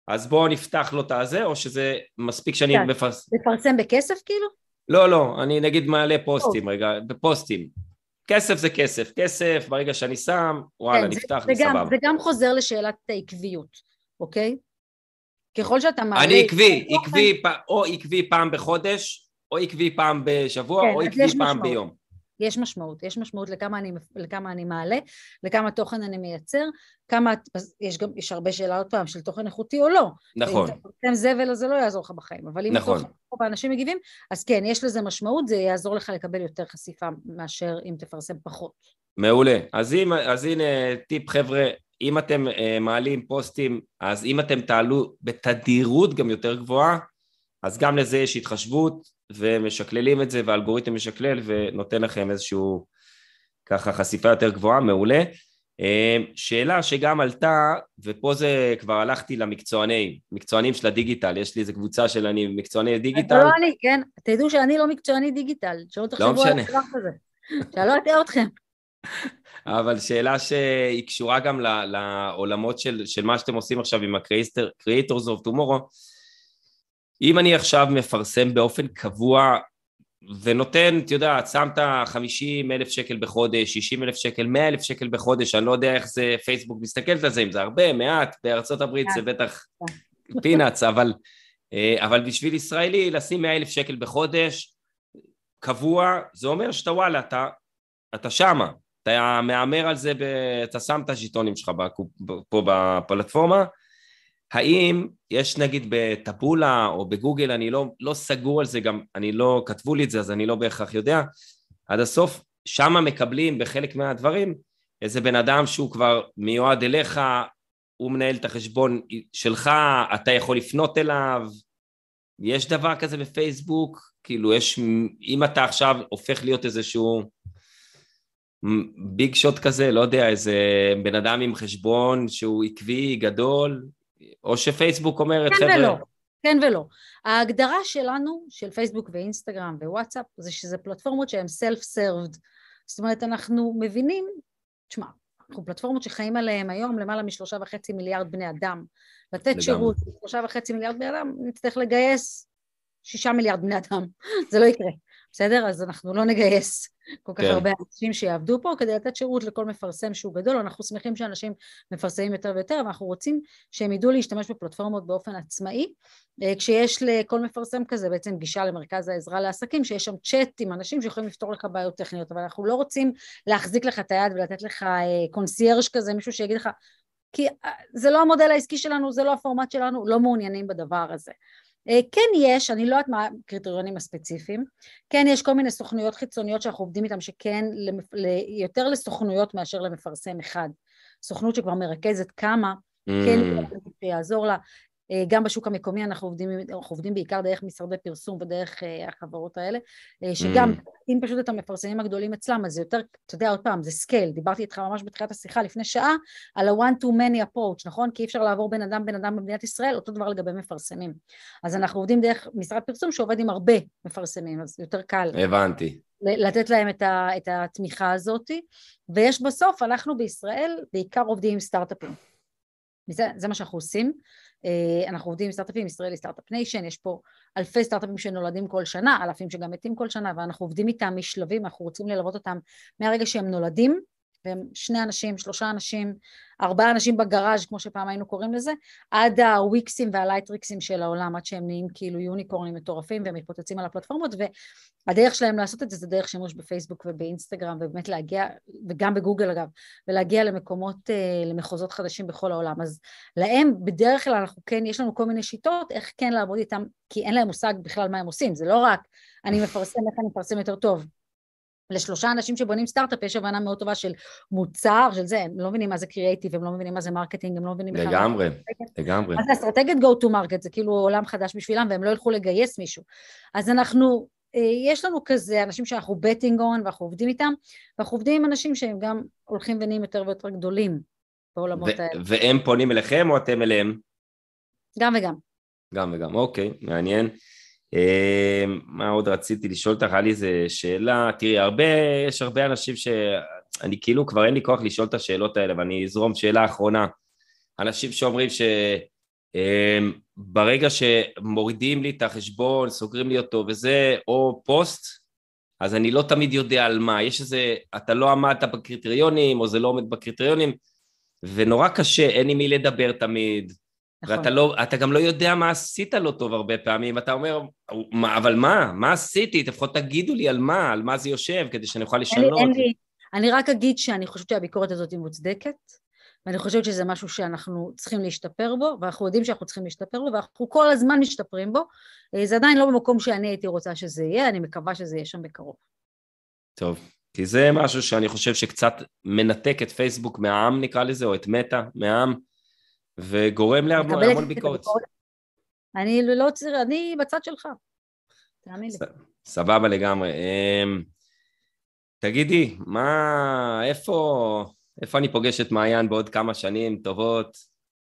אז בואו נפתח לו את הזה, או שזה מספיק שאני כן. מפרסם... לפרסם בכסף כאילו? לא, לא, אני נגיד מעלה פוסטים רגע, בפוסטים. כסף זה כסף, כסף, ברגע שאני שם, וואלה, כן, נפתח זה, וסבבה. זה גם חוזר לשאלת העקביות, אוקיי? ככל שאתה מעלה... אני עקבי, עקבי, או עקבי פעם בחודש, או עקבי פעם בשבוע, כן, או עקבי פעם משמעות. ביום. יש משמעות, יש משמעות לכמה אני, לכמה אני מעלה, לכמה תוכן אני מייצר, כמה, יש גם, יש הרבה שאלה עוד פעם של תוכן איכותי או לא. נכון. אם אתה זבל אז זה לא יעזור לך בחיים, אבל אם נכון. תוכן אנשים מגיבים, אז כן, יש לזה משמעות, זה יעזור לך לקבל יותר חשיפה מאשר אם תפרסם פחות. מעולה. אז, אם, אז הנה טיפ חבר'ה, אם אתם uh, מעלים פוסטים, אז אם אתם תעלו בתדירות גם יותר גבוהה, אז גם לזה יש התחשבות, ומשקללים את זה, והאלגוריתם משקלל ונותן לכם איזשהו ככה חשיפה יותר גבוהה, מעולה. אה, שאלה שגם עלתה, ופה זה כבר הלכתי למקצוענים, מקצוענים של הדיגיטל, יש לי איזה קבוצה של אני מקצועני דיגיטל. לא אני, כן, תדעו שאני לא מקצועני דיגיטל, שלא תחשבו על הדבר הזה, שלא אטעה אתכם. אבל שאלה שהיא קשורה גם לעולמות של, של מה שאתם עושים עכשיו עם ה-Creators of Tomorrow, אם אני עכשיו מפרסם באופן קבוע ונותן, אתה יודע, שמת 50 אלף שקל בחודש, 60 אלף שקל, 100 אלף שקל בחודש, אני לא יודע איך זה, פייסבוק מסתכלת על זה, אם זה הרבה, מעט, בארצות הברית זה בטח פינאץ, אבל, אה, אבל בשביל ישראלי לשים 100 אלף שקל בחודש, קבוע, זה אומר שאתה וואלה, אתה, אתה שמה, אתה מהמר על זה, ב, אתה שם את הז'יטונים שלך פה בפלטפורמה, האם יש נגיד בטבולה או בגוגל, אני לא, לא סגור על זה, גם אני לא, כתבו לי את זה אז אני לא בהכרח יודע, עד הסוף שמה מקבלים בחלק מהדברים איזה בן אדם שהוא כבר מיועד אליך, הוא מנהל את החשבון שלך, אתה יכול לפנות אליו, יש דבר כזה בפייסבוק, כאילו יש, אם אתה עכשיו הופך להיות איזשהו ביג שוט כזה, לא יודע, איזה בן אדם עם חשבון שהוא עקבי, גדול, או שפייסבוק אומרת, כן חבר'ה... ולא, כן ולא. ההגדרה שלנו, של פייסבוק ואינסטגרם ווואטסאפ, זה שזה פלטפורמות שהן סלף-סרבד. זאת אומרת, אנחנו מבינים, תשמע, אנחנו פלטפורמות שחיים עליהן היום למעלה משלושה וחצי מיליארד בני אדם. לתת לגמרי. שירות לשלושה וחצי מיליארד בני אדם, נצטרך לגייס שישה מיליארד בני אדם, זה לא יקרה. בסדר? אז אנחנו לא נגייס כל כך כן. הרבה אנשים שיעבדו פה כדי לתת שירות לכל מפרסם שהוא גדול, אנחנו שמחים שאנשים מפרסמים יותר ויותר, ואנחנו רוצים שהם ידעו להשתמש בפלטפורמות באופן עצמאי, אה, כשיש לכל מפרסם כזה בעצם גישה למרכז העזרה לעסקים, שיש שם צ'אט עם אנשים שיכולים לפתור לך בעיות טכניות, אבל אנחנו לא רוצים להחזיק לך את היד ולתת לך קונסיירש אה, כזה, מישהו שיגיד לך, כי אה, זה לא המודל העסקי שלנו, זה לא הפורמט שלנו, לא מעוניינים בדבר הזה. אה, כן יש, אני לא יודעת מה הקריטריונים הספציפיים, כן יש כל מיני סוכנויות חיצוניות שאנחנו עובדים איתן שכן יותר לסוכנויות מאשר למפרסם אחד, סוכנות שכבר מרכזת כמה, כן mm. יעזור לה, גם בשוק המקומי אנחנו עובדים, אנחנו עובדים בעיקר דרך משרדי פרסום ודרך אה, החברות האלה, אה, שגם mm. אם פשוט את המפרסמים הגדולים אצלם, אז זה יותר, אתה יודע עוד פעם, זה scale, דיברתי איתך ממש בתחילת השיחה לפני שעה על ה-one to many approach, נכון? כי אי אפשר לעבור בין אדם בין אדם במדינת ישראל, אותו דבר לגבי מפרסמים. אז אנחנו עובדים דרך משרד פרסום שעובד עם הרבה מפרסמים, אז יותר קל. הבנתי. לתת להם את, ה, את התמיכה הזאת, ויש בסוף, אנחנו בישראל בעיקר עובדים עם סטארט-אפים. זה, זה מה שאנחנו עושים. אה, אנחנו עובדים עם סטארט-אפים, Israeli startup nation, יש פה אלפי סטארט-אפים שנולדים כל שנה, אלפים שגם מתים כל שנה, ואנחנו עובדים איתם משלבים, אנחנו רוצים ללוות אותם מהרגע שהם נולדים, והם שני אנשים, שלושה אנשים, ארבעה אנשים בגראז' כמו שפעם היינו קוראים לזה, עד הוויקסים והלייטריקסים של העולם, עד שהם נהיים כאילו יוניקורנים מטורפים והם מתפוצצים על הפלטפורמות, והדרך שלהם לעשות את זה זה דרך שימוש בפייסבוק ובאינסטגרם, ובאמת להגיע, וגם בגוגל אגב, ולהגיע למקומות, אה, למחוזות חדשים בכל העולם. אז להם בדרך כלל אנחנו כן, יש לנו כל מיני שיטות איך כן לעבוד איתם, כי אין להם מושג בכלל מה הם עושים, זה לא רק אני מפרסם איך אני מפרסם יותר טוב, לשלושה אנשים שבונים סטארט-אפ יש הבנה מאוד טובה של מוצר, של זה, הם לא מבינים מה זה קריאייטיב, הם לא מבינים מה זה marketing, הם לא מבינים. לגמרי, לגמרי. זה אסטרטגיית go to market, זה כאילו עולם חדש בשבילם, והם לא ילכו לגייס מישהו. אז אנחנו, אה, יש לנו כזה אנשים שאנחנו בטינג און ואנחנו עובדים איתם, ואנחנו עובדים עם אנשים שהם גם הולכים ונהיים יותר ויותר גדולים בעולמות האלה. והם פונים אליכם או אתם אליהם? גם וגם. גם וגם, אוקיי, מעניין. אמ, מה עוד רציתי לשאול אותך? היה לי איזה שאלה, תראי, הרבה, יש הרבה אנשים שאני כאילו כבר אין לי כוח לשאול את השאלות האלה, ואני אזרום שאלה אחרונה. אנשים שאומרים ש... אמ, ברגע שמורידים לי את החשבון, סוגרים לי אותו וזה, או פוסט, אז אני לא תמיד יודע על מה. יש איזה, אתה לא עמדת בקריטריונים, או זה לא עומד בקריטריונים, ונורא קשה, אין עם מי לדבר תמיד. נכון. ואתה לא, אתה גם לא יודע מה עשית לא טוב הרבה פעמים, אתה אומר, מה, אבל מה? מה עשיתי? לפחות תגידו לי על מה, על מה זה יושב, כדי שאני אוכל לשנות. אין לי, אין לי, אני רק אגיד שאני חושבת שהביקורת הזאת היא מוצדקת, ואני חושבת שזה משהו שאנחנו צריכים להשתפר בו, ואנחנו יודעים שאנחנו צריכים להשתפר בו, ואנחנו כל הזמן משתפרים בו. אה, זה עדיין לא במקום שאני הייתי רוצה שזה יהיה, אני מקווה שזה יהיה שם בקרוב. טוב, כי זה משהו שאני חושב שקצת מנתק את פייסבוק מהעם נקרא לזה, או את מטא מהעם, וגורם להמון ביקורת. אני לא צריך, אני בצד שלך, תאמין לי. סבבה לגמרי. אמ, תגידי, מה, איפה, איפה אני פוגש את מעיין בעוד כמה שנים טובות?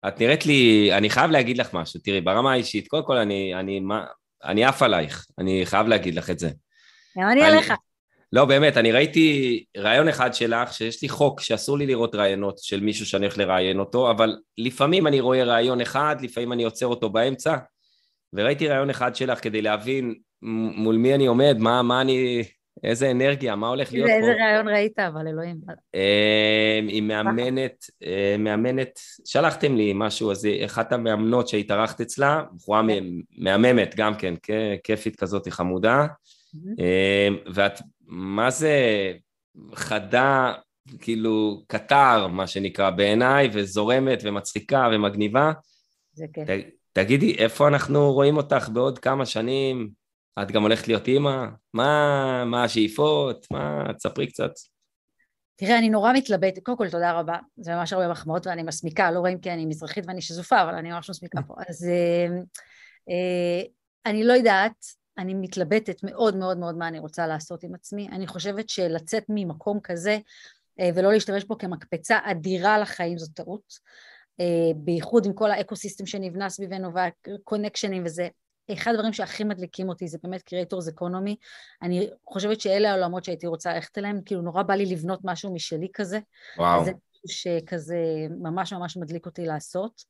את נראית לי, אני חייב להגיד לך משהו, תראי, ברמה האישית, קודם כל אני, אני, מה, אני עף עלייך, אני חייב להגיד לך את זה. גם אני עליך. לא, באמת, אני ראיתי ראיון אחד שלך, שיש לי חוק שאסור לי לראות ראיונות של מישהו שאני הולך לראיין אותו, אבל לפעמים אני רואה ראיון אחד, לפעמים אני עוצר אותו באמצע, וראיתי ראיון אחד שלך כדי להבין מול מי אני עומד, מה, מה אני, איזה אנרגיה, מה הולך להיות איזה פה? איזה רעיון ראית, אבל אלוהים. אמ, היא מאמנת, אה, מאמנת, שלחתם לי משהו, אז אחת המאמנות שהתארחת אצלה, בחורה כן. מהממת גם כן, כיפית כזאת, חמודה. אמ, ואת, מה זה חדה, כאילו קטר, מה שנקרא, בעיניי, וזורמת ומצחיקה ומגניבה. זה כיף. תגידי, איפה אנחנו רואים אותך בעוד כמה שנים? את גם הולכת להיות אימא? מה, מה השאיפות? מה, תספרי קצת. תראה, אני נורא מתלבטת, קודם כל תודה רבה, זה ממש הרבה מחמאות ואני מסמיקה, לא רואים כי אני מזרחית ואני שזופה, אבל אני ממש מסמיקה פה. אז אה, אה, אני לא יודעת, אני מתלבטת מאוד מאוד מאוד מה אני רוצה לעשות עם עצמי. אני חושבת שלצאת ממקום כזה אה, ולא להשתמש בו כמקפצה אדירה לחיים זאת טעות. בייחוד עם כל ה ecosystem שנבנה סביבנו והקונקשנים וזה. אחד הדברים שהכי מדליקים אותי זה באמת creators economy. אני חושבת שאלה העולמות שהייתי רוצה ללכת אליהם, כאילו נורא בא לי לבנות משהו משלי כזה. וואו. זה משהו שכזה ממש ממש מדליק אותי לעשות.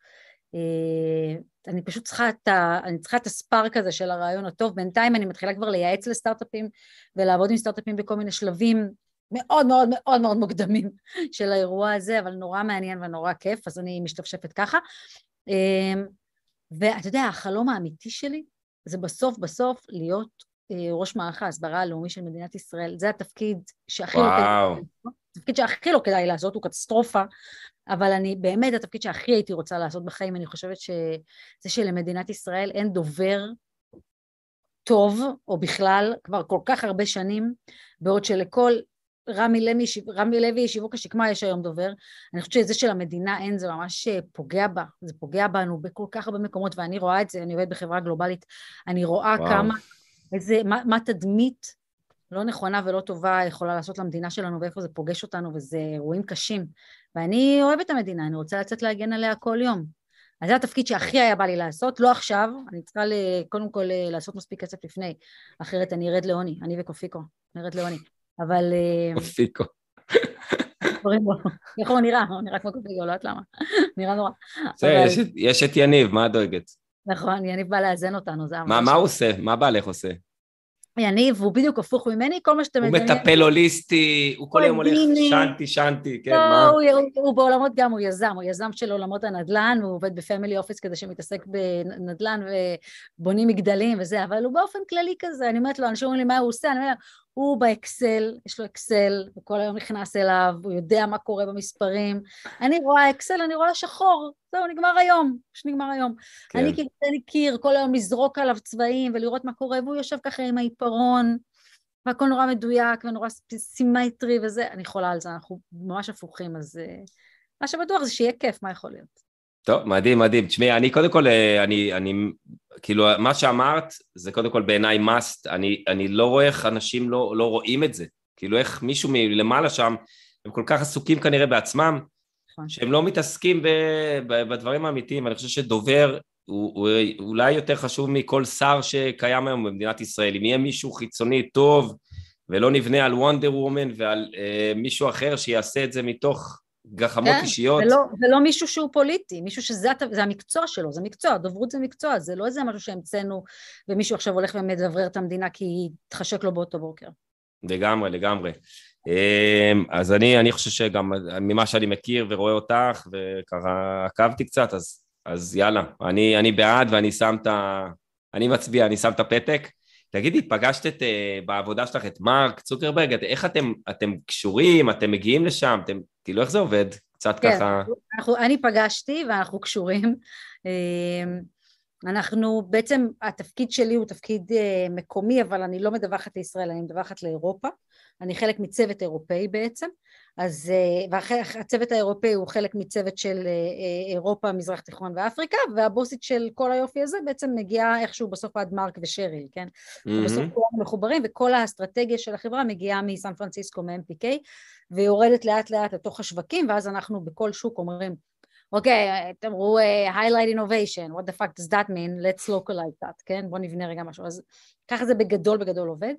אני פשוט צריכה את, ה, אני צריכה את ה spark הזה של הרעיון הטוב. בינתיים אני מתחילה כבר לייעץ לסטארט-אפים ולעבוד עם סטארט-אפים בכל מיני שלבים מאוד מאוד מאוד מאוד מוקדמים של האירוע הזה, אבל נורא מעניין ונורא כיף, אז אני משתפשפת ככה. אה, ואתה יודע, החלום האמיתי שלי זה בסוף בסוף להיות ראש מערך ההסברה הלאומי של מדינת ישראל. זה התפקיד שהכי לא כדאי, התפקיד שהכי לא כדאי לעשות, הוא קטסטרופה, אבל אני באמת, התפקיד שהכי הייתי רוצה לעשות בחיים, אני חושבת שזה שלמדינת ישראל אין דובר טוב, או בכלל, כבר כל כך הרבה שנים, בעוד שלכל רמי לוי, רמי לוי שיווק השקמה יש היום דובר, אני חושבת שזה של המדינה אין, זה ממש אה, פוגע בה, זה פוגע בנו בכל כך הרבה מקומות, ואני רואה את זה, אני עובדת בחברה גלובלית, אני רואה וואו. כמה, איזה, מה, מה תדמית לא נכונה ולא טובה יכולה לעשות למדינה שלנו ואיפה זה פוגש אותנו, וזה אירועים קשים. ואני אוהבת את המדינה, אני רוצה לצאת להגן עליה כל יום. אז זה התפקיד שהכי היה בא לי לעשות, לא עכשיו, אני צריכה קודם כל אה, לעשות מספיק כסף לפני, אחרת אני ארד לעוני, אני וקופיקו, נרד לעוני. אבל... אה, קופיקו. איך הוא נראה? הוא נראה כמו קופיקו, לא יודעת למה. נראה נורא. יש את יניב, מה את דואגת? נכון, יניב בא לאזן אותנו, זה מה הוא עושה? מה בעלך עושה? יניב, הוא בדיוק הפוך ממני, כל מה שאתה מדמיין... הוא מטפל הוליסטי, הוא כל היום הולך שאנטי, שאנטי, כן, לא, מה? הוא, הוא, הוא בעולמות גם, הוא יזם, הוא יזם של עולמות הנדל"ן, הוא עובד ב family office כזה שמתעסק בנדל"ן ובונים מגדלים וזה, אבל הוא באופן כללי כזה, אני אומרת לו, אנשים אומרים לי מה הוא עושה, אני אומרת, הוא באקסל, יש לו אקסל, הוא כל היום נכנס אליו, הוא יודע מה קורה במספרים. אני רואה אקסל, אני רואה שחור, זהו, נגמר היום, שנגמר היום. כן. אני כאילו, אני קיר, כל היום לזרוק עליו צבעים ולראות מה קורה, והוא יושב ככה עם העיפרון, והכל נורא מדויק ונורא סימטרי וזה, אני חולה על זה, אנחנו ממש הפוכים, אז אה, מה שבטוח זה שיהיה כיף, מה יכול להיות. טוב, מדהים, מדהים. תשמעי, אני קודם כל, אה, אני, אני, כאילו, מה שאמרת, זה קודם כל בעיניי must. אני, אני לא רואה איך אנשים לא, לא רואים את זה. כאילו, איך מישהו מלמעלה שם, הם כל כך עסוקים כנראה בעצמם, נכון. שהם לא מתעסקים ב, ב, בדברים האמיתיים. אני חושב שדובר הוא, הוא אולי יותר חשוב מכל שר שקיים היום במדינת ישראל. אם יהיה מישהו חיצוני טוב, ולא נבנה על וונדר וומן ועל אה, מישהו אחר שיעשה את זה מתוך גחמות כן, אישיות. ולא, ולא מישהו שהוא פוליטי, מישהו שזה זה המקצוע שלו, זה מקצוע, דוברות זה מקצוע, זה לא איזה משהו שהמצאנו ומישהו עכשיו הולך ומדברר את המדינה כי היא תחשק לו באותו בוקר. לגמרי, לגמרי. אמ, אז אני, אני חושב שגם ממה שאני מכיר ורואה אותך וככה עקבתי קצת, אז, אז יאללה, אני, אני בעד ואני שם את ה... אני מצביע, אני שם את הפתק. תגידי, פגשת את, uh, בעבודה שלך את מרק צוקרברג, את, איך אתם, אתם קשורים, אתם מגיעים לשם, אתם, כאילו איך זה עובד? קצת כן, ככה... אנחנו, אני פגשתי ואנחנו קשורים. אמ, אנחנו בעצם, התפקיד שלי הוא תפקיד uh, מקומי, אבל אני לא מדווחת לישראל, אני מדווחת לאירופה. אני חלק מצוות אירופאי בעצם, אז, אה, והצוות האירופאי הוא חלק מצוות של אה, אה, אירופה, מזרח תיכון ואפריקה, והבוסית של כל היופי הזה בעצם מגיעה איכשהו בסוף עד מרק ושריל, כן? Mm-hmm. בסוף כולנו מחוברים, וכל האסטרטגיה של החברה מגיעה מסן פרנסיסקו, מ-MPK, ויורדת לאט לאט לתוך השווקים, ואז אנחנו בכל שוק אומרים, אוקיי, אתם אמרו highlight innovation, what the fuck does that mean, let's localize that, כן? בואו נבנה רגע משהו. אז ככה זה בגדול בגדול עובד.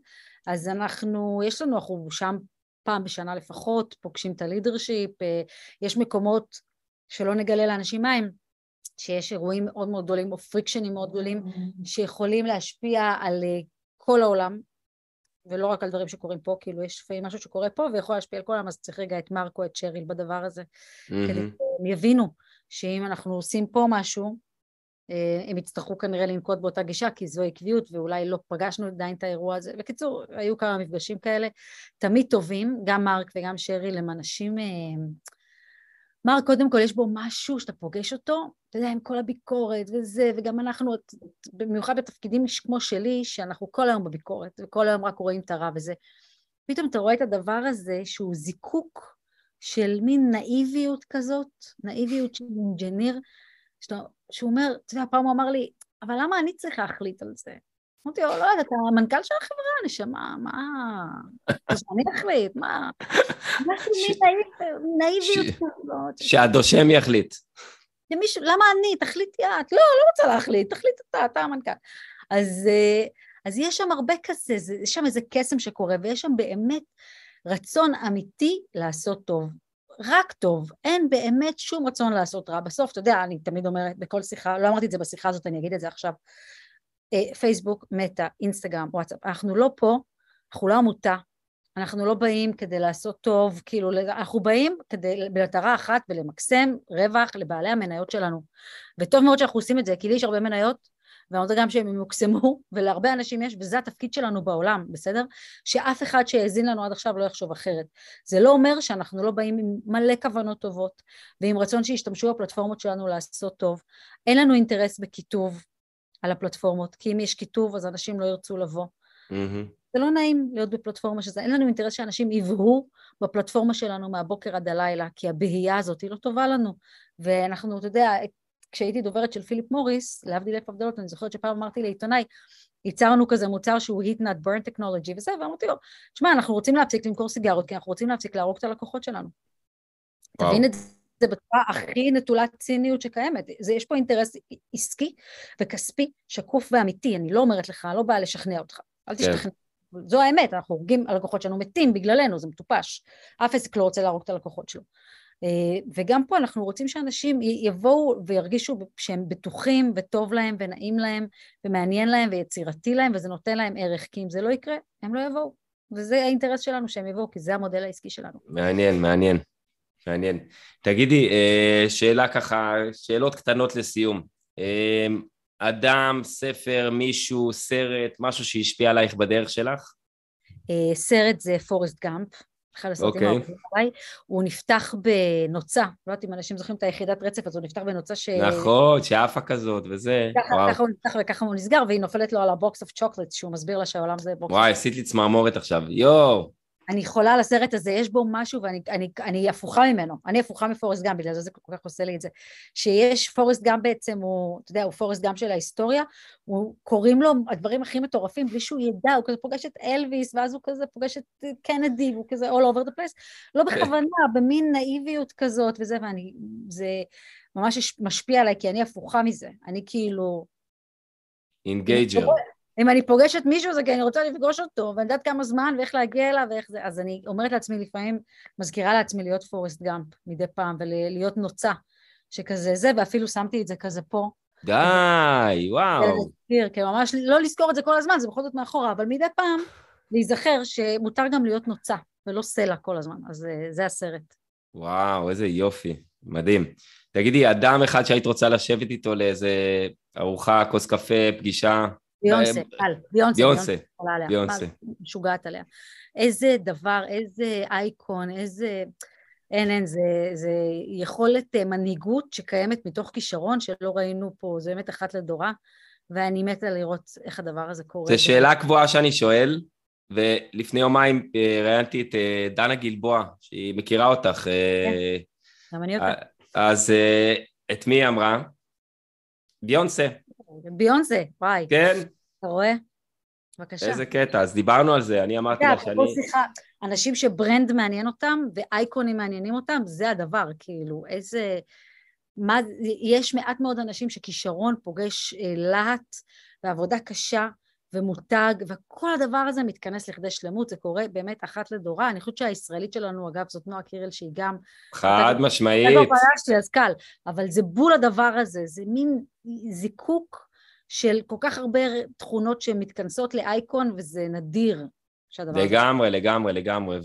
אז אנחנו, יש לנו, אנחנו שם פעם בשנה לפחות, פוגשים את הלידרשיפ, אה, יש מקומות שלא נגלה לאנשים מים, שיש אירועים מאוד מאוד גדולים או פריקשנים מאוד גדולים שיכולים להשפיע על אה, כל העולם ולא רק על דברים שקורים פה, כאילו יש לפעמים משהו שקורה פה ויכול להשפיע על כל העולם, אז צריך רגע את מרקו, את שריל בדבר הזה, mm-hmm. כדי שהם יבינו שאם אנחנו עושים פה משהו, הם יצטרכו כנראה לנקוט באותה גישה כי זו עקביות ואולי לא פגשנו עדיין את האירוע הזה. בקיצור, היו כמה מפגשים כאלה, תמיד טובים, גם מרק וגם שריל הם אנשים... אה, מרק, קודם כל יש בו משהו שאתה פוגש אותו, אתה יודע, עם כל הביקורת וזה, וגם אנחנו, במיוחד בתפקידים כמו שלי, שאנחנו כל היום בביקורת, וכל היום רק רואים את הרע וזה, פתאום אתה רואה את הדבר הזה שהוא זיקוק של מין נאיביות כזאת, נאיביות של אינג'יניר, שאתה, שהוא אומר, אתה יודע, פעם הוא אמר לי, אבל למה אני צריך להחליט על זה? אמרתי לו, לא יודעת, אתה המנכ"ל של החברה, נשמה, מה... אז אני אחליט, מה? משהו מנאיביות כזאת. שהדושם יחליט. למישהו, למה אני? תחליטי את. לא, לא רוצה להחליט, תחליט אתה, אתה המנכ"ל. אז, אה, אז יש שם הרבה כזה, יש שם איזה קסם שקורה, ויש שם באמת רצון אמיתי לעשות טוב. רק טוב, אין באמת שום רצון לעשות רע. בסוף, אתה יודע, אני תמיד אומרת בכל שיחה, לא אמרתי את זה בשיחה הזאת, אני אגיד את זה עכשיו, אה, פייסבוק, מטא, אינסטגרם, וואטסאפ, אנחנו לא פה, אנחנו לא עמותה, אנחנו לא באים כדי לעשות טוב, כאילו, אנחנו באים כדי, במטרה אחת, ולמקסם רווח לבעלי המניות שלנו. וטוב מאוד שאנחנו עושים את זה, כי לי יש הרבה מניות, ואני רוצה גם שהם ימוקסמו, ולהרבה אנשים יש, וזה התפקיד שלנו בעולם, בסדר? שאף אחד שהאזין לנו עד עכשיו לא יחשוב אחרת. זה לא אומר שאנחנו לא באים עם מלא כוונות טובות, ועם רצון שישתמשו בפלטפורמות שלנו לעשות טוב. אין לנו אינטרס בכיתוב על הפלטפורמות, כי אם יש כיתוב אז אנשים לא ירצו לבוא. Mm-hmm. זה לא נעים להיות בפלטפורמה שזה, אין לנו אינטרס שאנשים יבהו בפלטפורמה שלנו מהבוקר עד הלילה, כי הבהייה הזאת היא לא טובה לנו. ואנחנו, אתה יודע, כשהייתי דוברת של פיליפ מוריס, להבדיל אלף הבדלות, אני זוכרת שפעם אמרתי לעיתונאי, ייצרנו כזה מוצר שהוא heat not burn technology וזה, ואמרתי לו, שמע, אנחנו רוצים להפסיק למכור סיגרות, כי אנחנו רוצים להפסיק להרוג את הלקוחות שלנו. וואו. תבין את זה בצורה הכי נטולת ציניות שקיימת. זה, יש פה אינטרס עסקי וכספי, שקוף ואמיתי, אני לא אומרת לך, לא באה לשכנע אותך, אל כן. תשתכנע. זו האמת, אנחנו הורגים, הלקוחות שלנו מתים בגללנו, זה מטופש. אף עסק לא רוצה להרוג את הלקוחות שלו. אה, וגם פה אנחנו רוצים שאנשים יבואו וירגישו שהם בטוחים וטוב להם ונעים להם ומעניין להם ויצירתי להם וזה נותן להם ערך, כי אם זה לא יקרה, הם לא יבואו. וזה האינטרס שלנו שהם יבואו, כי זה המודל העסקי שלנו. מעניין, מעניין. מעניין. תגידי, אה, שאלה ככה, שאלות קטנות לסיום. אה, אדם, ספר, מישהו, סרט, משהו שהשפיע עלייך בדרך שלך? סרט זה פורסט גאמפ, אחד הסרטים okay. האהובים עליי, הוא נפתח בנוצה, לא יודעת אם אנשים זוכרים את היחידת רצף, אז הוא נפתח בנוצה ש... נכון, שעפה כזאת וזה. ככה הוא נפתח וככה הוא נסגר, והיא נופלת לו על ה box of chocolate, שהוא מסביר לה שהעולם זה box. וואי, עשית לי צמרמורת עכשיו, יואו. אני חולה על הסרט הזה, יש בו משהו ואני אני, אני הפוכה ממנו, אני הפוכה מפורסט גאמפ, בגלל זה זה כל כך עושה לי את זה, שיש פורסט גאמפ בעצם, הוא, אתה יודע, הוא פורסט גאמפ של ההיסטוריה, הוא, קורים לו הדברים הכי מטורפים בלי שהוא ידע, הוא כזה פוגש את אלוויס, ואז הוא כזה פוגש את קנדי, והוא כזה all over the place, לא כן. בכוונה, במין נאיביות כזאת וזה, ואני, זה ממש משפיע עליי, כי אני הפוכה מזה, אני כאילו... engager. אם אני פוגשת מישהו זה כי אני רוצה לפגוש אותו, ואני יודעת כמה זמן ואיך להגיע אליו ואיך זה, אז אני אומרת לעצמי לפעמים, מזכירה לעצמי להיות פורסט גאמפ מדי פעם ולהיות נוצה שכזה זה, ואפילו שמתי את זה כזה פה. די, וואו. להזכיר, כי ממש לא לזכור את זה כל הזמן, זה בכל זאת מאחורה, אבל מדי פעם להיזכר שמותר גם להיות נוצה ולא סלע כל הזמן, אז אה, זה הסרט. וואו, איזה יופי, מדהים. תגידי, אדם אחד שהיית רוצה לשבת איתו לאיזה ארוחה, כוס קפה, פגישה? ביונסה, קל, ביונסה. ביונסה, ביונסה. משוגעת עליה. איזה דבר, איזה אייקון, איזה... אין, אין, זה, זה יכולת אה, מנהיגות שקיימת מתוך כישרון שלא ראינו פה, זה באמת אחת לדורה, ואני מתה לראות איך הדבר הזה קורה. זו שאלה קבועה שאני שואל, ולפני יומיים אה, ראיינתי את אה, דנה גלבוע, שהיא מכירה אותך. כן, גם אני אותה. אז את מי היא אמרה? ביונסה. ביונסה, וואי. כן. אתה רואה? בבקשה. איזה קטע, אז דיברנו על זה, אני אמרתי לך שאני... שיחה, אנשים שברנד מעניין אותם ואייקונים מעניינים אותם, זה הדבר, כאילו, איזה... מה, יש מעט מאוד אנשים שכישרון פוגש אה, להט ועבודה קשה ומותג, וכל הדבר הזה מתכנס לכדי שלמות, זה קורה באמת אחת לדורה. אני חושבת שהישראלית שלנו, אגב, זאת נועה קירל, שהיא גם... חד משמעית. לא פגשתי, אז קל, אבל זה בול הדבר הזה, זה מין זיקוק של כל כך הרבה תכונות שמתכנסות לאייקון, וזה נדיר. לגמרי, לגמרי, לגמרי,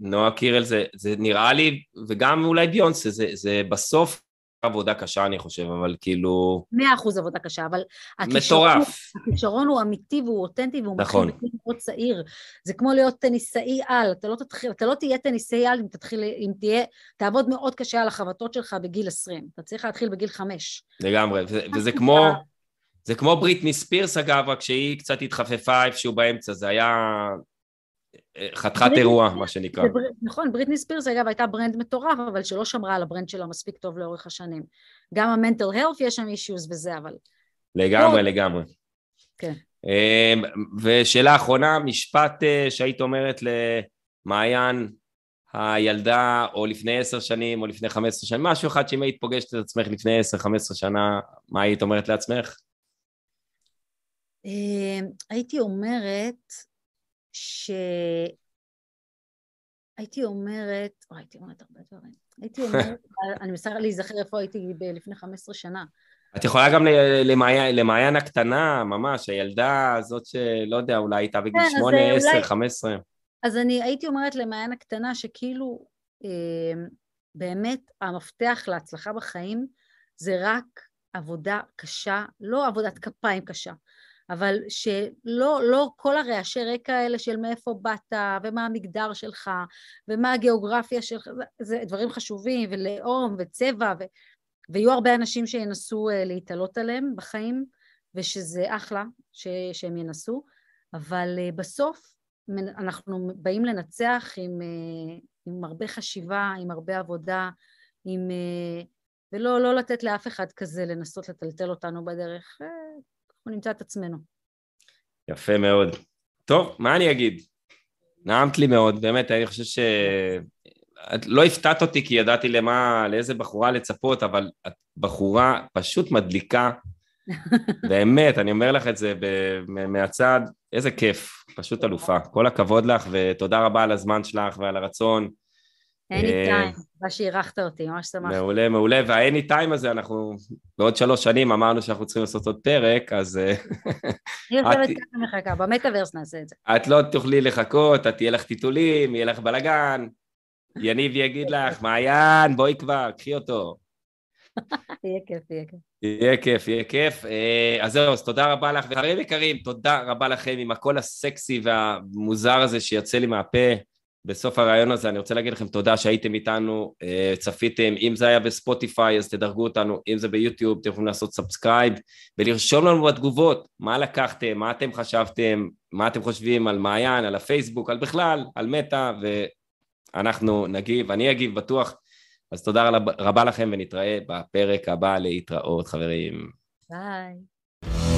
ונועה קירל זה, זה נראה לי, וגם אולי ביונסה, זה, זה בסוף עבודה קשה אני חושב, אבל כאילו... מאה אחוז עבודה קשה, אבל... מטורף. הכישרון הוא אמיתי והוא אותנטי והוא נכון. מתחיל בגיל מאוד צעיר. זה כמו להיות טניסאי על, אתה לא, תתחיל, אתה לא תהיה טניסאי על אם תתחיל, אם תהיה, תעבוד מאוד קשה על החבטות שלך בגיל 20, אתה צריך להתחיל בגיל 5. לגמרי, וזה כמו... זה כמו בריטני ספירס אגב, רק שהיא קצת התחפפה איפשהו באמצע, זה היה חתיכת אירוע, מה שנקרא. נכון, בריטני ספירס אגב הייתה brand מטורף, אבל שלא שמרה על ה brand שלה מספיק טוב לאורך השנים. גם ה mental health יש שם issues וזה, אבל... לגמרי. לגמרי. כן. אמ, ושאלה אחרונה, משפט אה, שהיית אומרת למעיין הילדה, או לפני עשר שנים, או לפני חמש עשרה שנים, משהו אחד שאם היית פוגשת את עצמך לפני עשר, חמש עשרה שנה, מה היית אומרת לעצמך? אמ, הייתי אומרת ש... הייתי אומרת, או הייתי אומרת הרבה דברים, הייתי אומרת, אני מנסה להיזכר איפה הייתי לפני 15 שנה. את יכולה גם למעיין, למעיין הקטנה, ממש, הילדה הזאת שלא יודע, אולי הייתה בגיל כן, 8, 10, אולי... 15. אז אני הייתי אומרת למעיין הקטנה שכאילו אה, באמת המפתח להצלחה בחיים זה רק עבודה קשה, לא עבודת כפיים קשה, אבל שלא לא כל הרעשי רקע האלה של מאיפה באת ומה המגדר שלך ומה הגיאוגרפיה שלך, זה דברים חשובים ולאום וצבע ו, ויהיו הרבה אנשים שינסו אה, להתעלות עליהם בחיים ושזה אחלה ש, שהם ינסו, אבל אה, בסוף אנחנו באים לנצח עם, אה, עם הרבה חשיבה, עם הרבה עבודה, עם, ולא לא לתת לאף אחד כזה לנסות לטלטל אותנו בדרך. אנחנו נמצא את עצמנו. יפה מאוד. טוב, מה אני אגיד? נעמת לי מאוד, באמת, אני חושב ש... את לא הפתעת אותי כי ידעתי למה, לאיזה בחורה לצפות, אבל את בחורה פשוט מדליקה. באמת, אני אומר לך את זה מהצד, איזה כיף, פשוט אלופה. כל הכבוד לך, ותודה רבה על הזמן שלך ועל הרצון. אין לי טיים, תודה שאירחת אותי, ממש שמחתי. מעולה, מעולה, והאני טיים הזה, אנחנו בעוד שלוש שנים אמרנו שאנחנו צריכים לעשות עוד פרק, אז... אה, אני יושבת כאן ומחכה, במטאוורס נעשה את זה. את לא תוכלי לחכות, את תהיה לך טיטולים, יהיה לך בלאגן, יניב יגיד לך, מעיין, בואי כבר, קחי אותו. יהיה כיף, יהיה כיף. יהיה כיף, יהיה כיף. אה, אז זהו, אז תודה רבה לך, וחברים יקרים, תודה רבה לכם עם הקול הסקסי והמוזר הזה שיוצא לי מהפה. בסוף הרעיון הזה אני רוצה להגיד לכם תודה שהייתם איתנו, אה, צפיתם, אם זה היה בספוטיפיי אז תדרגו אותנו, אם זה ביוטיוב אתם יכולים לעשות subscribe ולרשום לנו בתגובות מה לקחתם, מה אתם חשבתם, מה אתם חושבים על מעיין, על הפייסבוק, על בכלל, על מטא? ואנחנו נגיב, אני אגיב בטוח, אז תודה רבה לכם ונתראה בפרק הבא להתראות חברים. ביי.